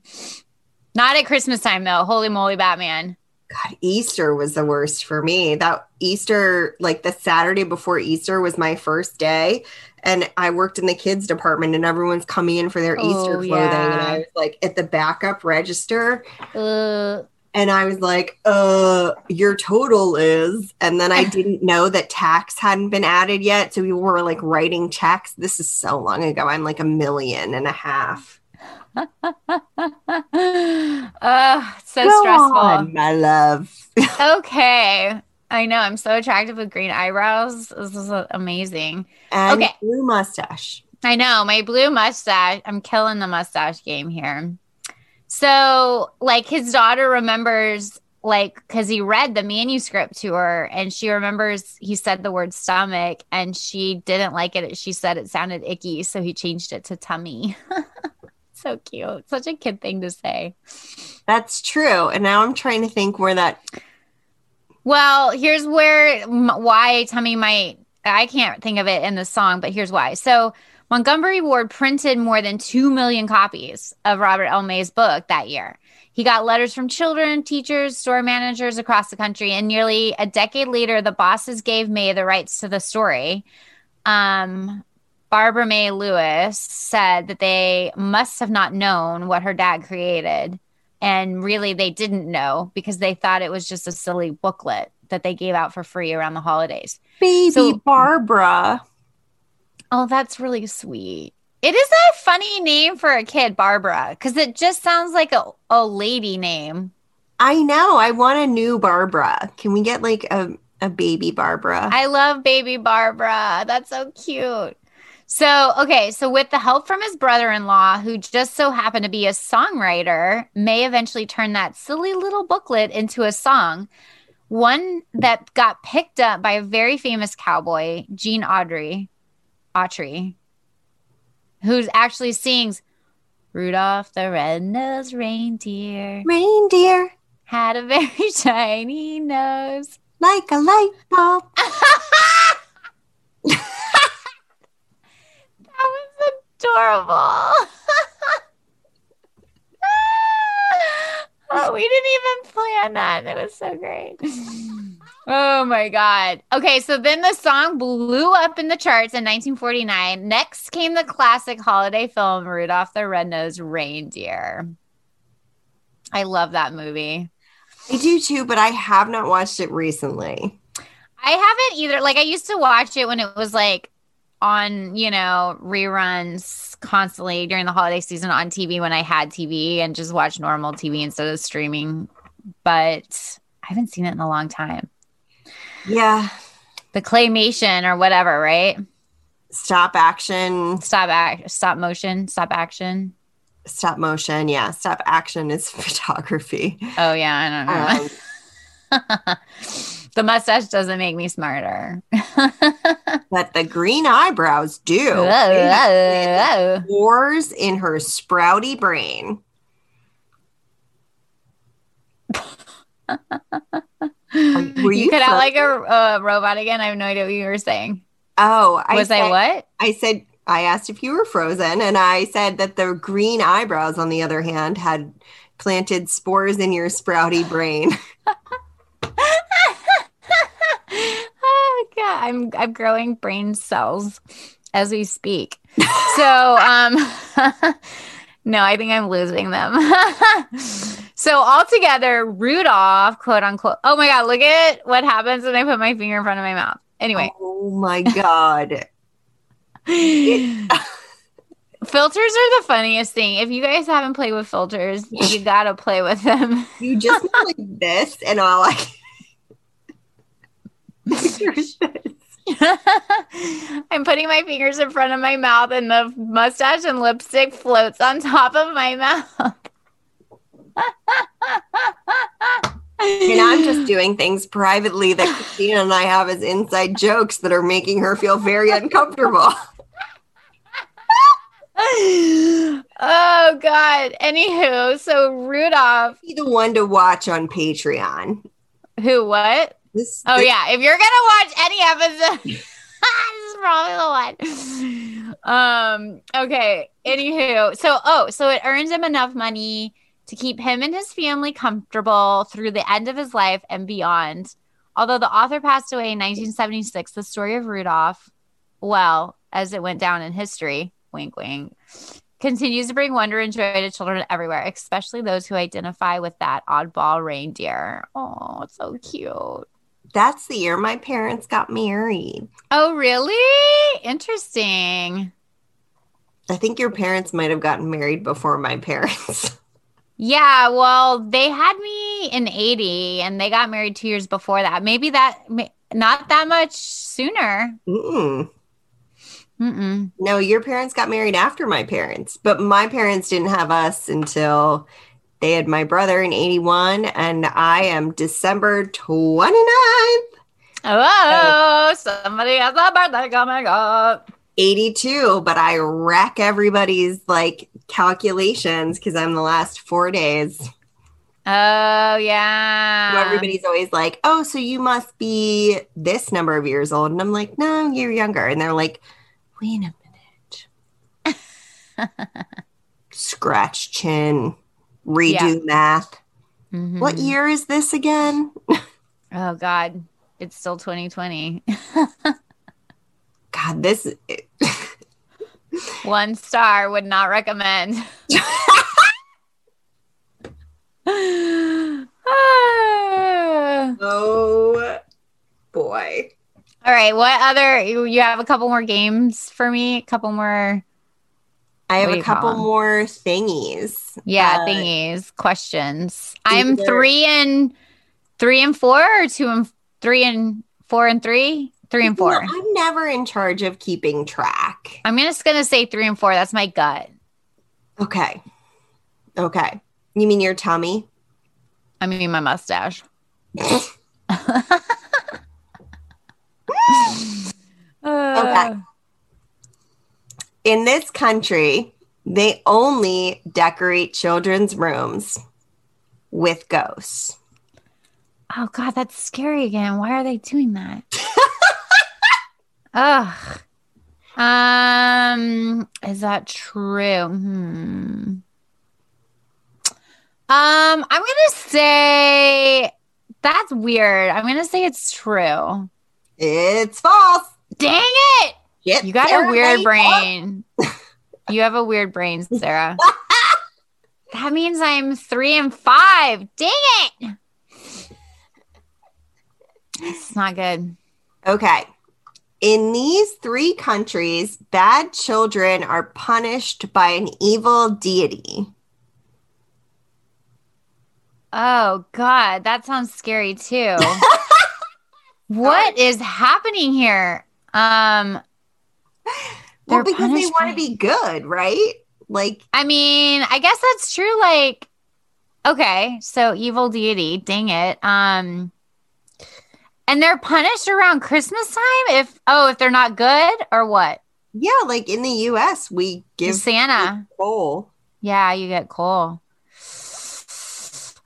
Not at Christmas time though. Holy moly, Batman. God, Easter was the worst for me. That Easter, like the Saturday before Easter, was my first day. And I worked in the kids department, and everyone's coming in for their oh, Easter clothing. Yeah. And I was like at the backup register. Uh. And I was like, uh, your total is. And then I [LAUGHS] didn't know that tax hadn't been added yet. So we were like writing checks. This is so long ago. I'm like a million and a half. [LAUGHS] uh, so Go stressful. On, my love. [LAUGHS] okay. I know. I'm so attractive with green eyebrows. This is amazing. And Okay. blue mustache. I know my blue mustache. I'm killing the mustache game here. So, like, his daughter remembers, like, because he read the manuscript to her, and she remembers he said the word stomach, and she didn't like it. She said it sounded icky, so he changed it to tummy. [LAUGHS] so cute. Such a kid thing to say. That's true. And now I'm trying to think where that Well, here's where why tummy might I can't think of it in the song, but here's why. So Montgomery Ward printed more than 2 million copies of Robert L. May's book that year. He got letters from children, teachers, store managers across the country, and nearly a decade later, the bosses gave May the rights to the story. Um, Barbara May Lewis said that they must have not known what her dad created. And really, they didn't know because they thought it was just a silly booklet that they gave out for free around the holidays. baby So- Barbara. Oh, that's really sweet. It is a funny name for a kid, Barbara, because it just sounds like a, a lady name. I know. I want a new Barbara. Can we get like a, a baby Barbara? I love baby Barbara. That's so cute. So, okay, so with the help from his brother in law, who just so happened to be a songwriter, May eventually turned that silly little booklet into a song, one that got picked up by a very famous cowboy, Gene Autry, Autry, who actually sings Rudolph the Red-Nosed Reindeer Reindeer had a very [LAUGHS] shiny nose. like a light bulb. [LAUGHS] That was adorable. [LAUGHS] oh, we didn't even plan that. It was so great. Oh my God. Okay, so then the song blew up in the charts in 1949. Next came the classic holiday film, Rudolph the Red-Nosed Reindeer. I love that movie. I do too, but I have not watched it recently. I haven't either. Like I used to watch it when it was like on, you know, reruns constantly during the holiday season on TV when I had TV and just watch normal TV instead of streaming. But I haven't seen it in a long time. Yeah. The claymation or whatever, right? Stop action, Stop act, stop motion, stop action. stop motion. Yeah. Stop action is [LAUGHS] photography. Oh yeah, I don't know. Um, [LAUGHS] the mustache doesn't make me smarter. [LAUGHS] but the green eyebrows do. Whoa, whoa, whoa. Wars in her sprouty brain. Were [LAUGHS] you you cut out like a uh, robot again. I have no idea what you were saying. Oh, I Was said, I what? I said I asked if you were frozen, and I said that the green eyebrows, on the other hand, had planted spores in your sprouty brain. [LAUGHS] [LAUGHS] oh god, I'm I'm growing brain cells as we speak. so um no, I think I'm losing them. So altogether, Rudolph, quote unquote. Oh my god, look at what happens when I put my finger in front of my mouth. Anyway. Oh my god! [LAUGHS] filters are the funniest thing. If you guys haven't played with filters, you [LAUGHS] gotta play with them. You just like [LAUGHS] this, and all I. I'm putting my fingers in front of my mouth, and the mustache and lipstick floats on top of my mouth. And I'm just doing things privately that Kristina and I have as inside jokes that are making her feel very uncomfortable. oh God. Anywho, so Rudolph, Be the one to watch on Patreon. who what? This, Oh this- yeah, if you're gonna watch any episode, [LAUGHS] this is probably the one. Um. Okay. Anywho, so oh, so it earns him enough money to keep him and his family comfortable through the end of his life and beyond. Although the author passed away in 1976, the story of Rudolph, well, as it went down in history, wink, wink, continues to bring wonder and joy to children everywhere, especially those who identify with that oddball reindeer. Oh, it's so cute. That's the year my parents got married. Oh, really? Interesting. I think your parents might have gotten married before my parents. [LAUGHS] Yeah, well, they had me in 80 and they got married 2 years before that. Maybe that not that much sooner. Mm-mm. Mm-mm. No, your parents got married after my parents, but my parents didn't have us until they had my brother in 81 and I am December 29th. Oh, somebody has a birthday coming up. 82, but I wreck everybody's like calculations because I'm the last four days. Oh, yeah. So everybody's always like, oh, so you must be this number of years old. And I'm like, no, you're younger. And they're like, wait a minute. [LAUGHS] Scratch chin, redo Yeah. math. Mhm. What year is this again? [LAUGHS] Oh, God. It's still 2020. [LAUGHS] God, this. [LAUGHS] One star would not recommend. [LAUGHS] [SIGHS] Oh boy. All right. What other? You you have a couple more games for me? A couple more. I have a couple more thingies. Yeah, Uh, thingies, questions. I'm three and three and four, or two and three and four and three, three and you know, four. I'm never in charge of keeping track. I'm just gonna say three and four. That's my gut. Okay. Okay. You mean your tummy? I mean, my mustache. [LAUGHS] Okay. In this country, they only decorate children's rooms with ghosts. Oh God, that's scary again. Why are they doing that? [LAUGHS] Ugh. Um, is that true? Hmm. Um, I'm gonna say that's weird. I'm gonna say it's true. It's false. Dang it! Shit, You got Sara, a weird brain. you have a weird brain, Sara. [LAUGHS] that means I'm three and five. Dang it! It's not good. Okay. In these three countries, bad children are punished by an evil deity. Oh God, that sounds scary too. [LAUGHS] what is happening here? Um, Well, because they want to be good, right? Like, I mean, I guess that's true. Like, okay, so evil deity, dang it. Um, and they're punished around Christmas time if oh if they're not good or what? yeah, like in the US, we give Santa. coal. Yeah, you get coal.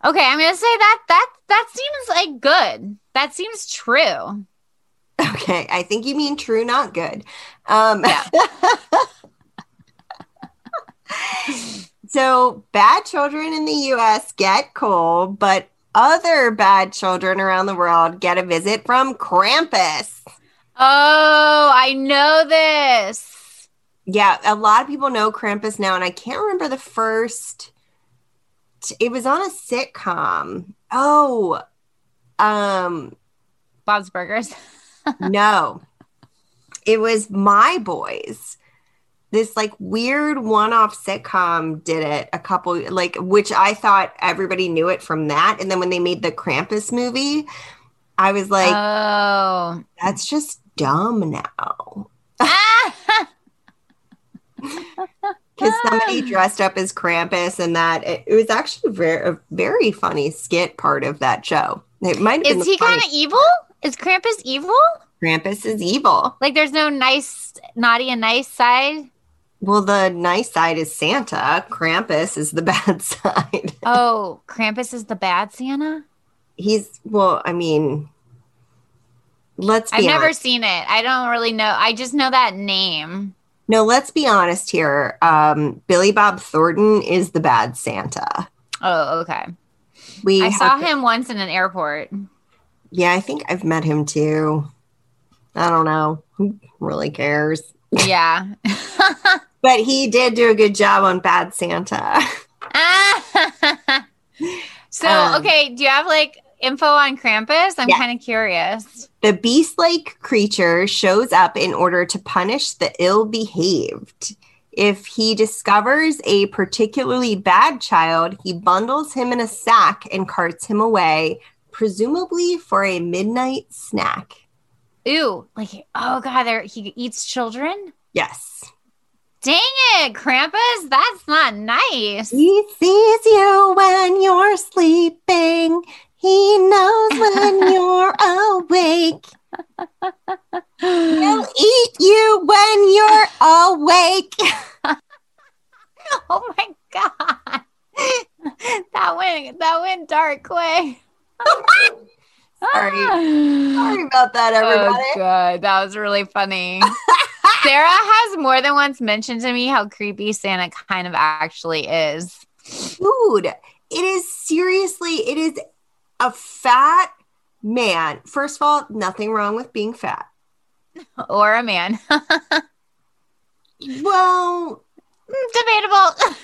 Okay, I'm gonna say that that that seems like good. That seems true. Okay, I think you mean true, not good. Um, Yeah. [LAUGHS] so, bad children in the US get coal, but other bad children around the world get a visit from Krampus. Oh, I know this. Yeah, a lot of people know Krampus now, and I can't remember the first. It was on a sitcom. Oh, um, Bob's Burgers. [LAUGHS] no, it was My Boys. This like weird one-off sitcom did it a couple like which I thought everybody knew it from that, and then when they made the Krampus movie, I was like, oh. that's just dumb now. [LAUGHS] Because somebody dressed up as Krampus, and that it, it was actually very a very funny skit part of that show. It might Is he kind of evil? Is Krampus evil? Krampus is evil. Like there's no nice, naughty and nice side? Well, the nice side is Santa. Krampus is the [LAUGHS] bad side. Oh, Krampus is the bad Santa? He's well, I mean, let's be I've never honest. seen it. I don't really know. I just know that name. No, let's be honest here. Um, Billy Bob Thornton is the bad Santa. Oh, okay. We I saw him once in an airport. Yeah, I think I've met him too. I don't know. Who really cares? Yeah. [LAUGHS] But he did do a good job on Bad Santa. [LAUGHS] so, Um, okay, do you have like info on Krampus? I'm Yeah. kind of curious. The beast like creature shows up in order to punish the ill behaved. If he discovers a particularly bad child, he bundles him in a sack and carts him away, presumably for a midnight snack. Ooh, like oh god, there he eats children. Yes. Dang it, Krampus, that's not nice. He sees you when you're sleeping. He knows when [LAUGHS] you're awake. He'll eat you when you're awake. [LAUGHS] oh my god, [LAUGHS] that went that went dark way. Sorry. Sorry ah. about that, oh, everybody. Oh god, that was really funny. [LAUGHS] Sara has more than once mentioned to me how creepy Santa kind of actually is. Dude, it is seriously, it is a fat man. First of all, nothing wrong with being fat. [LAUGHS] Or a man. [LAUGHS] Well, mm, Debatable.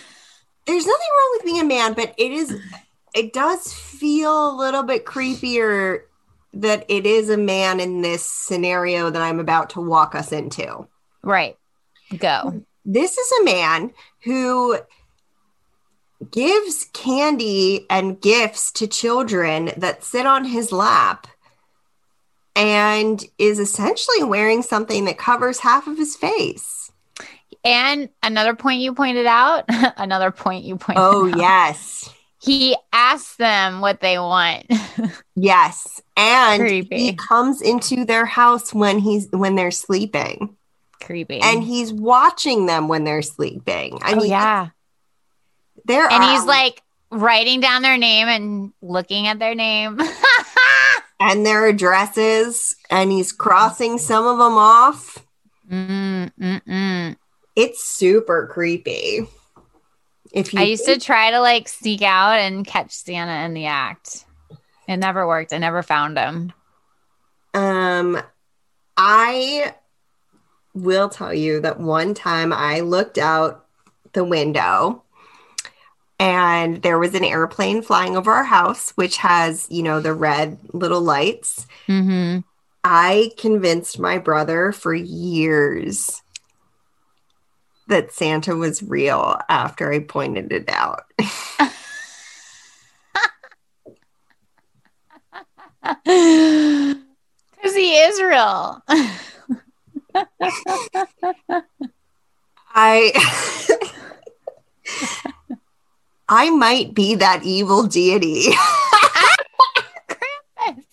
there's nothing wrong with being a man, but it is it does feel a little bit creepier that it is a man in this scenario that I'm about to walk us into. Right. Go. This is a man who gives candy and gifts to children that sit on his lap and is essentially wearing something that covers half of his face. And another point you pointed out, [LAUGHS] another point you pointed Oh, out. yes. He asks them what they want. [LAUGHS] Yes. And Creepy. he comes into their house when he's when they're sleeping. Creepy. And he's watching them when they're sleeping. I oh, mean, yeah. there And are, he's like writing down their name and looking at their name. [LAUGHS] and their addresses, and he's crossing some of them off. mm, mm, mm. It's super creepy. If you I used to try to like sneak out and catch Santa in the act. It never worked. I never found him. Um, I will tell you that one time I looked out the window and there was an airplane flying over our house, which has, you know, the red little lights. Mm-hmm. I convinced my brother for years that Santa was real after I pointed it out. [LAUGHS] Because he is real. I [LAUGHS] I might be that evil deity. [LAUGHS] Krampus.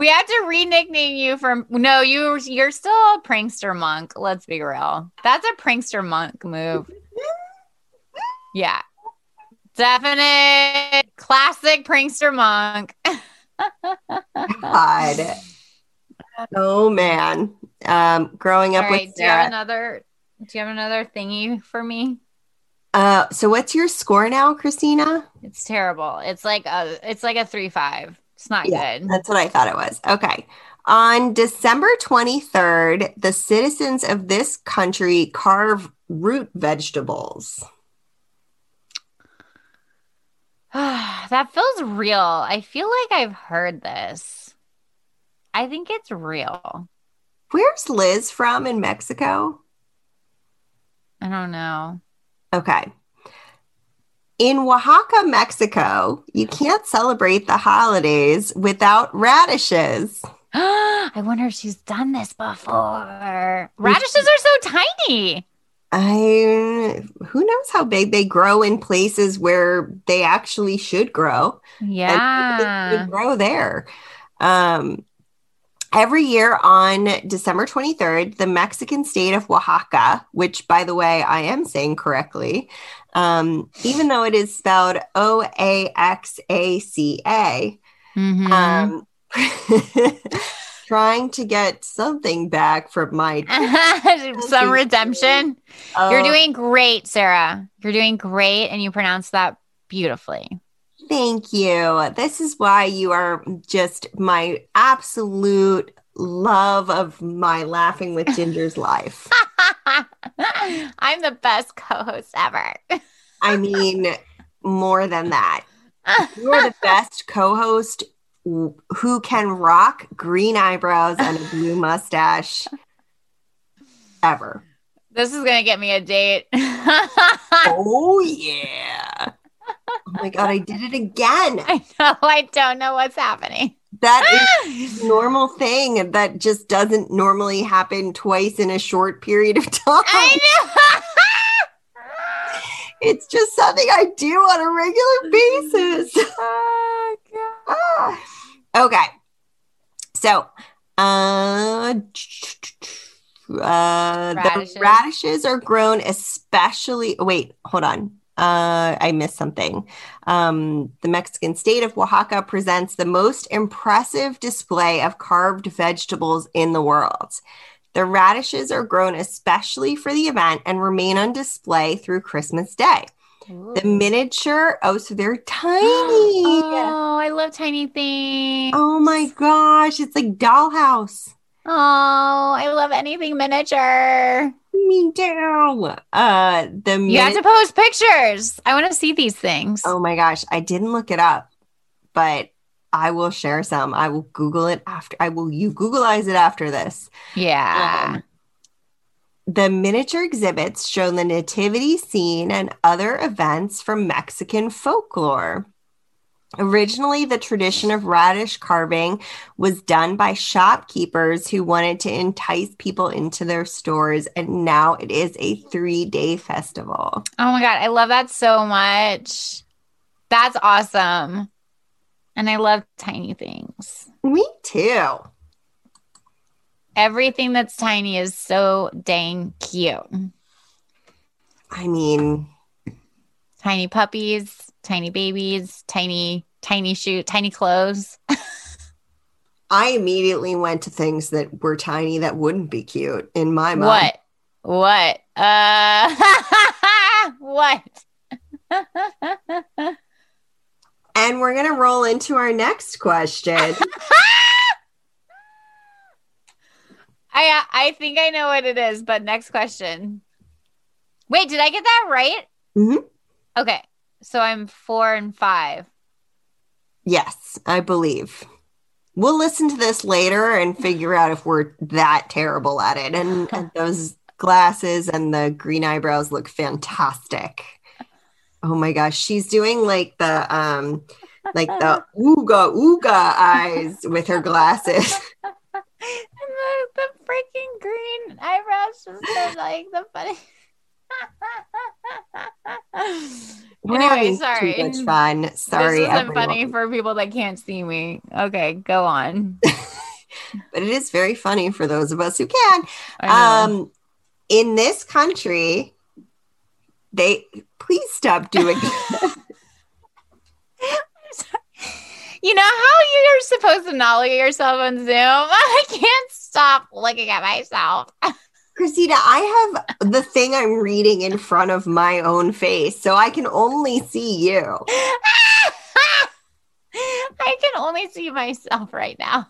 We have to re-nickname you from no, you you're still a prankster monk. Let's be real. That's a prankster monk move. Yeah. Definite classic prankster monk. God. Oh man. Um growing up right, with do you have another do you have another thingy for me? Uh so what's your score now, Kristina? It's terrible. It's like a it's like a three five. It's not Yeah, good. That's what I thought it was. Okay. On December 23rd, the citizens of this country carve root vegetables. [SIGHS] that feels real. I feel like I've heard this. I think it's real. Where's Liz from in Mexico? I don't know. Okay. In Oaxaca, Mexico, you can't celebrate the holidays without radishes. [GASPS] I wonder if she's done this before. Radishes are so tiny. I who knows how big they grow in places where they actually should grow. Yeah. grow there. Um, every year on December 23rd, the Mexican state of Oaxaca, which by the way, I am saying correctly, um, even though it is spelled O A X A C A, Mhm. um, [LAUGHS] trying to get something back from my. [LAUGHS] Some redemption. You're uh, doing great, Sara. You're doing great, and you pronounce that beautifully. Thank you. This is why you are just my absolute love of my laughing with Ginger's life. [LAUGHS] I'm the best co-host ever. [LAUGHS] I mean, more than that. You're the [LAUGHS] best co host who can rock green eyebrows and a blue mustache ever. This is gonna get me a date. oh yeah. Oh my god, I did it again. [LAUGHS] I know. I don't know what's happening. That is [GASPS] a normal thing that just doesn't normally happen twice in a short period of [LAUGHS] time. I know. It's just something I do on a regular [LAUGHS] basis. oh. Ah. okay. So, uh, uh, Radishes. the radishes are grown especially. Wait, hold on. Uh, I missed something. Um, the Mexican state of Oaxaca presents the most impressive display of carved vegetables in the world. The radishes are grown especially for the event and remain on display through Christmas Day. The miniature, oh, so they're [GASPS] tiny. Oh, I love tiny things. Oh my gosh, it's like dollhouse. Oh, I love anything miniature. Me too. Uh the You have to post pictures. I want to see these things. Oh my gosh, I didn't look it up, but I will share some. I will Google it after I will you Googleize it after this. yeah. Um, the miniature exhibits show the nativity scene and other events from Mexican folklore. Originally, the tradition of radish carving was done by shopkeepers who wanted to entice people into their stores, and now it is a three day festival. oh my God. I love that so much. That's awesome. And I love tiny things. Me too. Everything that's tiny is so dang cute. I mean, Tiny puppies, tiny babies, tiny, tiny shoe, tiny clothes. [LAUGHS] I immediately went to things that were tiny that wouldn't be cute in my mind. What? What? Uh, [LAUGHS] what? And we're going to roll into our next question. [LAUGHS] I I think I know what it is, but next question. Wait, did I get that right? Mhm. Okay, so I'm four and five. yes, I believe. We'll listen to this later and figure out if we're that terrible at it. And, and [LAUGHS] those glasses and the green eyebrows look fantastic. Oh my gosh, she's doing like the um like the [LAUGHS] ooga ooga eyes with her glasses. [LAUGHS] And the, the freaking green eyebrows just like the funny. We're Anyway, sorry. too much fun. Sorry, this isn't everyone. funny for people that can't see me. Okay, go on. [LAUGHS] but it is very funny for those of us who can. Um, in this country, they please stop doing. [LAUGHS] you know how you're supposed to not look at yourself on Zoom? [LAUGHS] I can't stop looking at myself. Kristina, I have the thing I'm reading in front of my own face, so I can only see you. [LAUGHS] I can only see myself right now.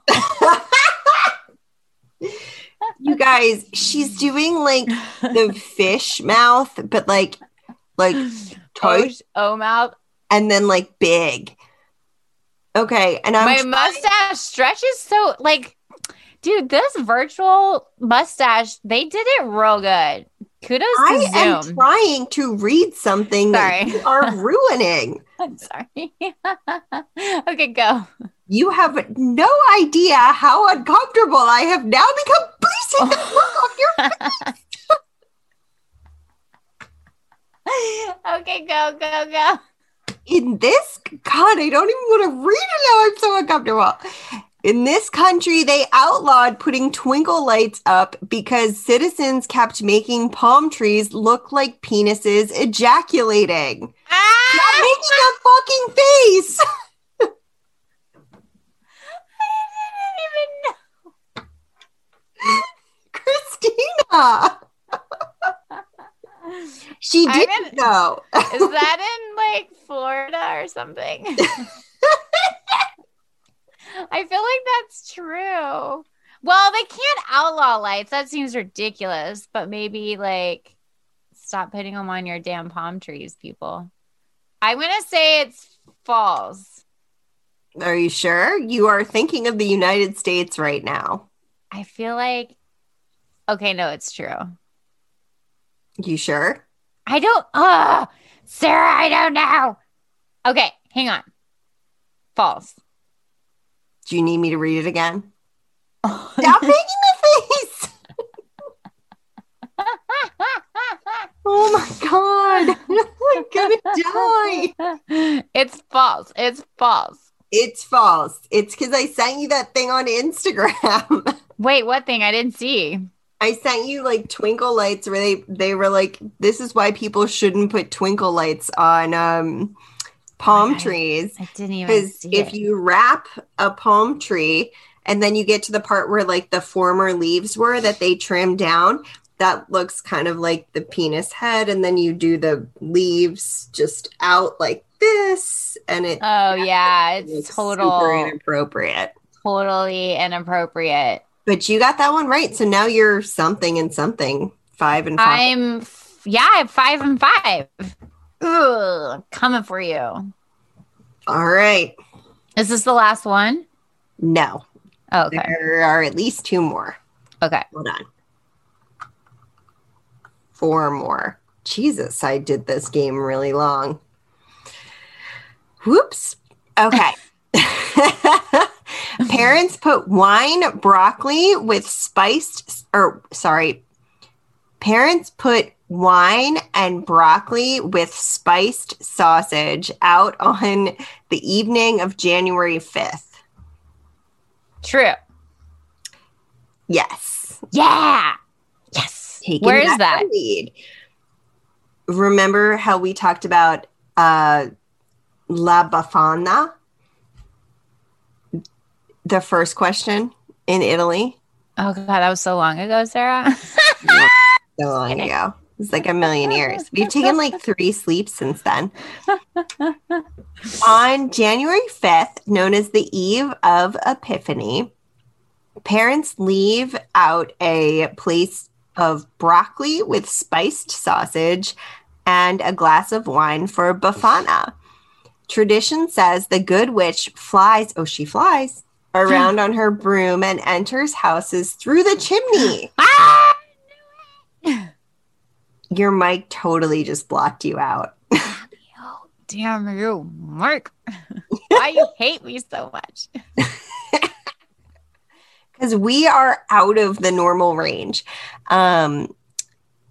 [LAUGHS] you guys, she's doing like the [LAUGHS] fish mouth, but like like Oh, oh mouth. and then like big. Okay, and I'm My trying- mustache stretches so like, dude, this virtual mustache, they did it real good. Kudos I to am trying to read something that Sorry. you are [LAUGHS] ruining. I'm sorry. [LAUGHS] okay, go. You have no idea how uncomfortable I have now become. Please take the look [LAUGHS] off your okay, go, go, go. in this god i don't even want to read it now i'm so uncomfortable in this country they outlawed putting twinkle lights up because citizens kept making palm trees look like penises ejaculating Ah! Stop making a fucking face I didn't in- know Kristina. she didn't even know. Is that in like Florida or something? [LAUGHS] [LAUGHS] I feel like that's true. Well, they can't outlaw lights. That seems ridiculous. But maybe like stop putting them on your damn palm trees, people. I'm gonna say it's false. are you sure you are thinking of the united states right now I feel like okay, no, it's true. You sure? I don't. Uh, Sara, I don't know. Okay, hang on. False. Do you need me to read it again? [LAUGHS] Stop making the face. oh my god. [LAUGHS] I'm gonna die. It's false. It's false. It's false. It's because I sent you that thing on Instagram. [LAUGHS] Wait, what thing? I didn't see. I sent you like twinkle lights where they they were like, this is why people shouldn't put twinkle lights on um palm trees. I didn't even Because if it. you wrap a palm tree and then you get to the part where like the former leaves were that they trimmed down, that looks kind of like the penis head, and then you do the leaves just out like this, and it Oh yeah, it's total, inappropriate. totally inappropriate. But you got that one right, so now you're something and something five and 5 I'm yeah, five and five. Ugh, coming for you. All right, Is this the last one? no, Oh, okay. there are at least two more. Okay. Hold on. Four more. Jesus, I did this game really long. Whoops. Okay. [LAUGHS] Parents put wine, broccoli with spiced, or sorry, parents put wine and broccoli with spiced sausage out [LAUGHS] on the evening of January 5th. True. Yes. Yeah. Yes. taking Where is that? lead. Remember how we talked about uh, La Befana? The first question in Italy? Oh god, that was so long ago, Sara. [LAUGHS] So long ago. It's like a million years. We've taken like [LAUGHS] three sleeps since then. On January 5th, known as the Eve of Epiphany, parents leave out a place of broccoli with spiced sausage and a glass of wine for Befana. Tradition says the good witch flies, oh, she flies around [LAUGHS] on her broom and enters houses through the chimney. ah! Your mic totally just blocked you out. Oh, [LAUGHS] damn you, Mark. [LAUGHS] Why you hate me so much? [LAUGHS] because we are out of the normal range. Um,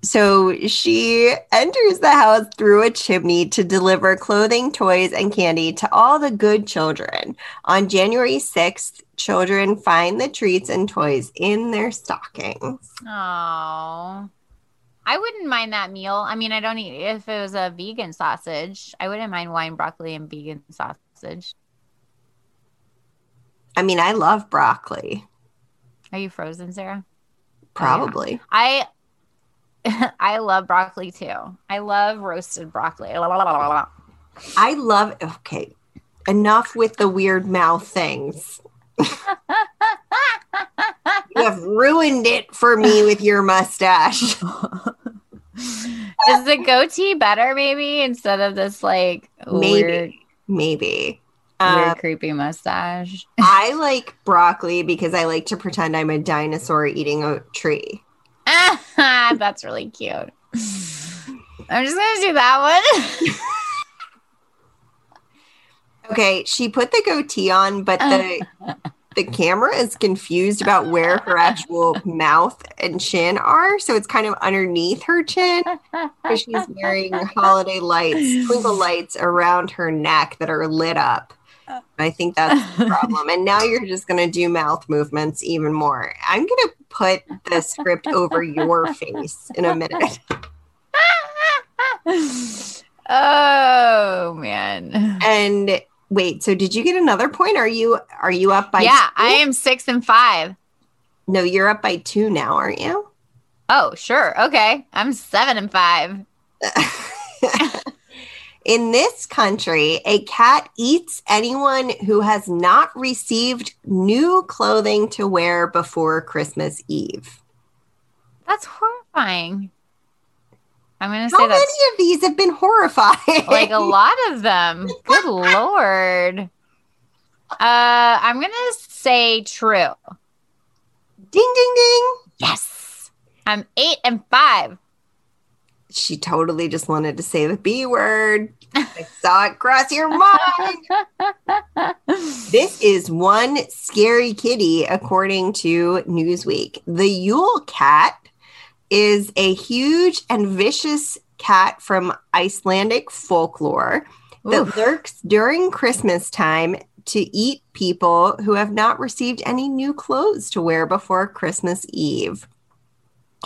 so she enters the house through a chimney to deliver clothing, toys, and candy to all the good children. On January 6th, children find the treats and toys in their stockings. Oh. I wouldn't mind that meal. I mean, I don't eat if it was a vegan sausage. I wouldn't mind wine, broccoli, and vegan sausage. I mean, I love broccoli, Are you frozen, Sara? Oh, probably. I [LAUGHS] I love broccoli too. I love roasted broccoli. I love, okay, enough with the weird mouth things. [LAUGHS] You have ruined it for me with your mustache. [LAUGHS] Is the goatee better, maybe, instead of this like Maybe. weird, Maybe. weird Um, creepy mustache? [LAUGHS] I like broccoli because I like to pretend I'm a dinosaur eating a tree. [LAUGHS] That's really cute. I'm just gonna do that one. Okay, she put the goatee on, but the the camera is confused about where her actual mouth and chin are, so it's kind of underneath her chin. Because she's wearing holiday lights, twinkle lights around her neck that are lit up. I think that's the [LAUGHS] problem. And now you're just going to do mouth movements even more. I'm going to put the script over your face in a minute. [LAUGHS] oh man. And wait, so did you get another point? Are you are you up by yeah, two? I am six and five. No, you're up by two now, aren't you? Oh, sure. Okay. I'm seven and five. [LAUGHS] In this country, a cat eats anyone who has not received new clothing to wear before Christmas Eve. That's horrifying. I'm gonna How say many of these have been horrifying? like a lot of them. Good [LAUGHS] lord. Uh, I'm gonna say true. Ding, ding, ding. Yes. I'm eight and five. She totally just wanted to say the B word. I saw it cross your mind. [LAUGHS] this is one scary kitty, according to Newsweek. The Yule cat is a huge and vicious cat from Icelandic folklore that Oof. lurks during Christmas time to eat people who have not received any new clothes to wear before Christmas Eve.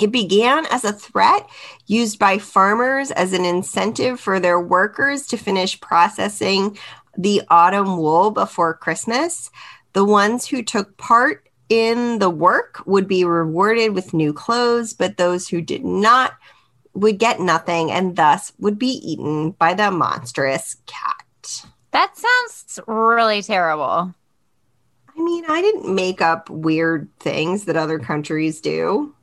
It began as a threat used by farmers as an incentive for their workers to finish processing the autumn wool before Christmas. The ones who took part in the work would be rewarded with new clothes, but those who did not would get nothing and thus would be eaten by the monstrous cat. That sounds really terrible. I mean, I didn't make up weird things that other countries do.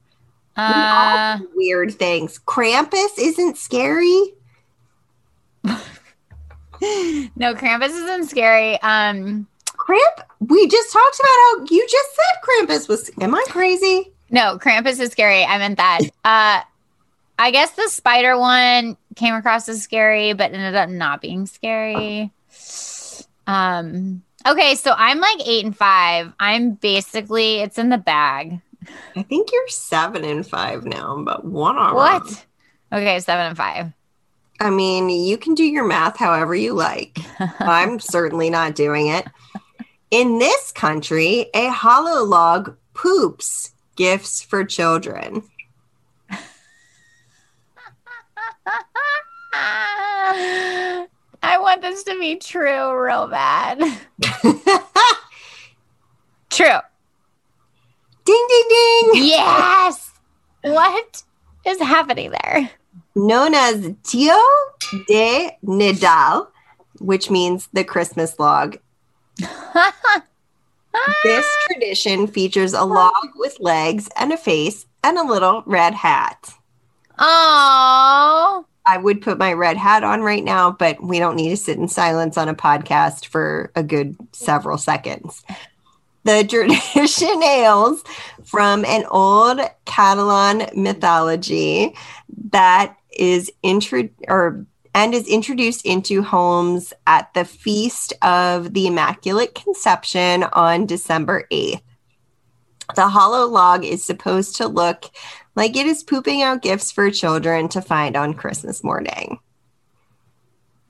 We all Uh, do weird things. Krampus isn't scary. [LAUGHS] no, Krampus isn't scary. Um, Cramp. We just talked about how you just said Krampus was. Am I crazy? no, Krampus is scary. I meant that. Uh, I guess the spider one came across as scary, but ended up not being scary. Um, okay, so I'm like eight and five. I'm basically it's in the bag. I think you're seven and five now, but one on What? Okay, seven and five. I mean, you can do your math however you like. [LAUGHS] I'm certainly not doing it. In this country, a hollow log poops gifts for children. [LAUGHS] I want this to be true real bad. [LAUGHS] True. ding, ding. Ding. Yes. what is happening there? Known as Tió de Nadal, which means the Christmas log. This tradition features a log with legs and a face and a little red hat. Oh, I would put my red hat on right now, but we don't need to sit in silence on a podcast for a good several seconds. The tradition [LAUGHS] hails from an old Catalan mythology that is intro or and is introduced into homes at the feast of the Immaculate Conception on December 8th. The hollow log is supposed to look like it is pooping out gifts for children to find on Christmas morning.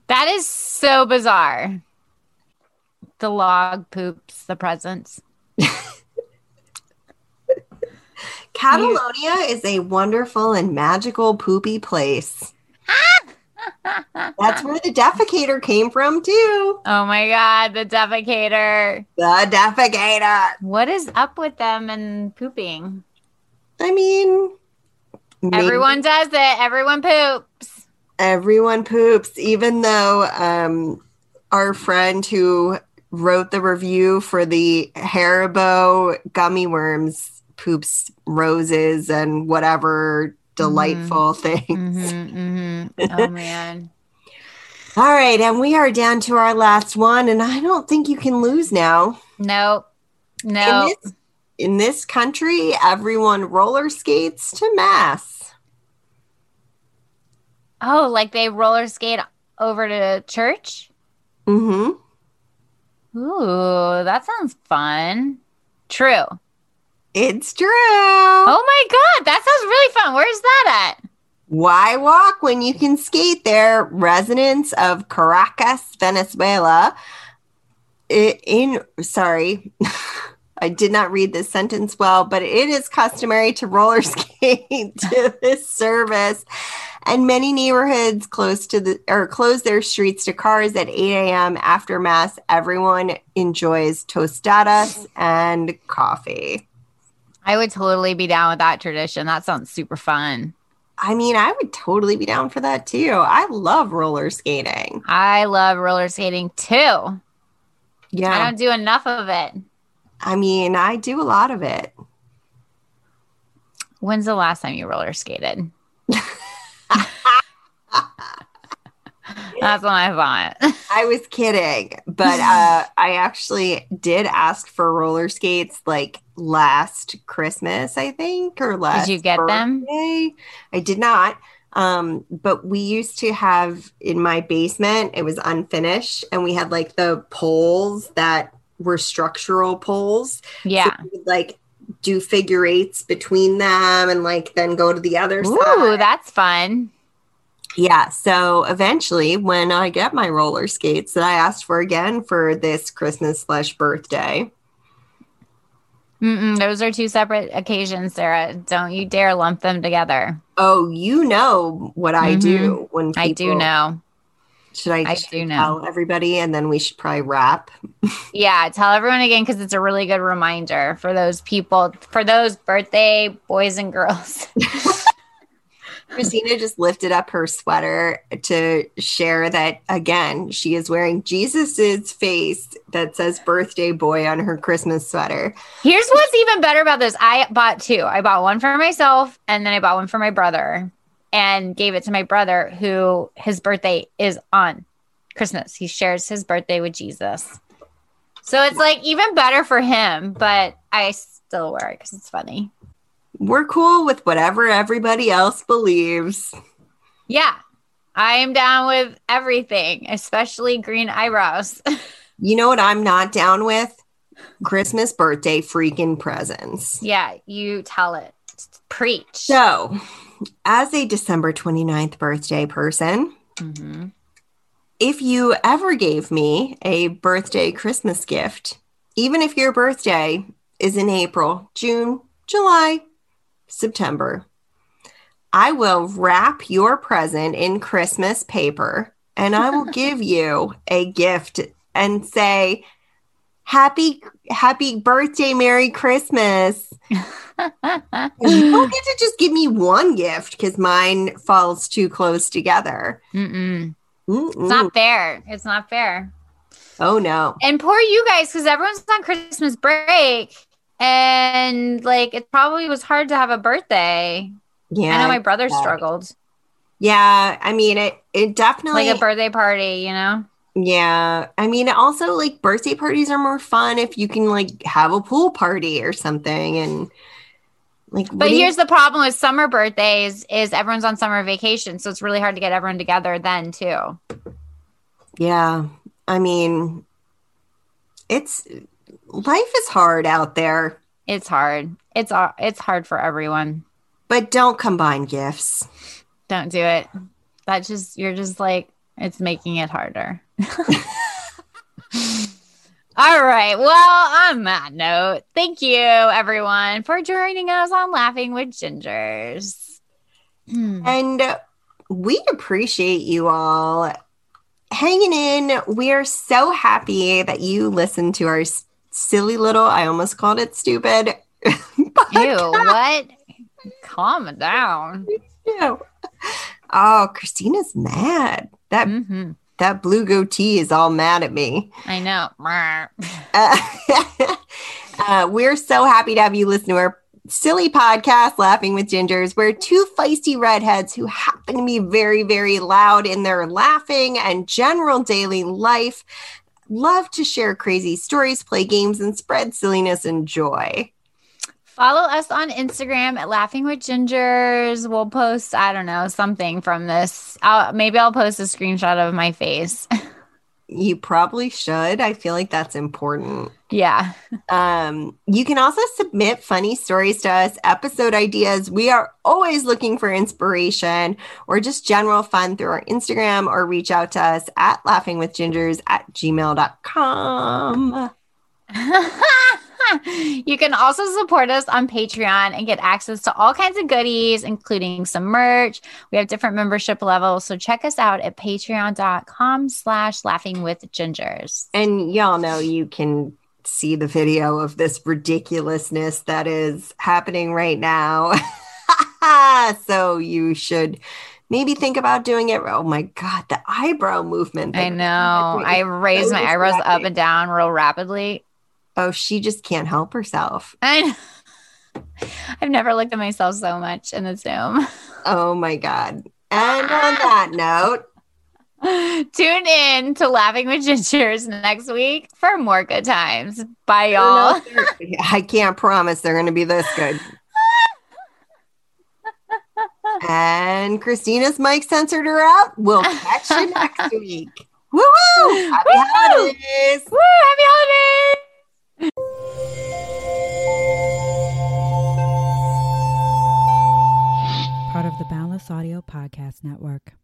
that is so bizarre. The log poops the presents. [LAUGHS] Catalonia is a wonderful and magical poopy place. That's where the defecator came from, too. Oh my god, the defecator. The defecator. What is up with them and pooping? I mean, maybe Everyone does it. Everyone poops. everyone poops, even though um, our friend who wrote the review for the Haribo gummy worms poops roses and whatever delightful things. hmm hmm Oh man. [LAUGHS] All right, and we are down to our last one, and I don't think you can lose now. Nope. In No. this, in this country, everyone roller skates to mass. Oh, like they roller skate over to church? Mm-hmm. Ooh, that sounds fun. True. It's true. Oh my god, that sounds really fun. Where's that at? Why walk when you can skate there? Residents of Caracas, Venezuela. In sorry, [LAUGHS] I did not read this sentence well, but it is customary to roller [LAUGHS] skate to this service, and many neighborhoods close to the or close their streets to cars at 8 a.m. after mass. Everyone enjoys tostadas and coffee. I would totally be down with that tradition. That sounds super fun. I mean, I would totally be down for that too. I love roller skating. I love roller skating too. Yeah. I don't do enough of it. I mean, I do a lot of it. When's the last time you roller skated? [LAUGHS] That's what I thought. [LAUGHS] I was kidding, but uh, I actually did ask for roller skates like last Christmas, I think, or last. Did you get them? birthday. I did not, Um, but we used to have in my basement, it was unfinished, and we had like the poles that were structural poles. Yeah. So would, like do figure eights between them and like then go to the other Ooh, side. that's fun. Yeah. So eventually, when I get my roller skates that I asked for again for this Christmas slash birthday, Mm-mm, those are two separate occasions, Sara. Don't you dare lump them together. oh, you know what I do when Mm-hmm. I do people- know. Should I, I should do know. everybody and then we should probably wrap? [LAUGHS] Yeah, tell everyone again because it's a really good reminder for those people, for those birthday boys and girls. [LAUGHS] Kristina just lifted up her sweater to share that again, she is wearing Jesus's face that says birthday boy on her Christmas sweater. Here's what's even better about this. I bought two. I bought one for myself and then I bought one for my brother and gave it to my brother who his birthday is on Christmas. He shares his birthday with Jesus. So it's like even better for him, but I still wear it because it's funny. We're cool with whatever everybody else believes. Yeah. I am down with everything, especially green eyebrows. [LAUGHS] You know what I'm not down with? Christmas birthday freaking presents. yeah, you tell it. Preach. So, as a December 29th birthday person, Mhm. if you ever gave me a birthday Christmas gift, even if your birthday is in April, June, July, September, I will wrap your present in Christmas paper and I will give [LAUGHS] you a gift and say, Happy, happy birthday, Merry Christmas. [LAUGHS] You don't get to just give me one gift because mine falls too close together. Mm-mm. It's not fair. It's not fair. oh no. And poor you guys, because everyone's on Christmas break. And like it probably was hard to have a birthday. Yeah. I know my brother yeah. struggled. Yeah, I mean it it definitely Like a birthday party, you know? Yeah. I mean also like birthday parties are more fun if you can like have a pool party or something and like But do you- here's the problem with summer birthdays is everyone's on summer vacation. So it's really hard to get everyone together then too. Yeah. I mean it's life is hard out there, It's hard. It's uh, it's hard for everyone. but don't combine gifts. Don't do it. That just you're just like it's making it harder. [LAUGHS] All right. Well, on that note, thank you everyone for joining us on Laughing with Gingers. Hmm. And we appreciate you all hanging in. We are so happy that you listened to our silly little, I almost called it stupid. [LAUGHS] Ew, [LAUGHS] what? Calm down. Ew. Oh, Kristina's mad. That hmm that blue goatee is all mad at me. I know. [LAUGHS] Uh, uh, we're so happy to have you listen to our silly podcast, Laughing with Gingers. We're two feisty redheads who happen to be very, very loud in their laughing and general daily life. Love to share crazy stories, play games, and spread silliness and joy. Follow us on Instagram at Laughing with Gingers. We'll post, I don't know, something from this. I'll, maybe I'll post a screenshot of my face. [LAUGHS] You probably should. I feel like that's important. yeah. Um, you can also submit funny stories to us, episode ideas. We are always looking for inspiration or just general fun through our Instagram or reach out to us at laughingwithgingers at gmail.com. [LAUGHS] [LAUGHS] you can also support us on Patreon and get access to all kinds of goodies, including some merch. We have different membership levels. So check us out at patreon.com slash laughing with gingers. And y'all know you can see the video of this ridiculousness that is happening right now. [LAUGHS] so you should maybe think about doing it. Oh my God, the eyebrow movement. I know. I raise my eyebrows up and down real rapidly. Oh, she just can't help herself. I I've never looked at myself so much in the Zoom. Oh my God. And on that note, [LAUGHS] Tune in to Laughing with Gingers next week for more good times. Bye, y'all. I can't promise they're going to be this good. and Kristina's mic censored her out. We'll catch you next [LAUGHS] week. Woo hoo! Happy holidays! woo! Happy Part of the Boundless Audio Podcast Network.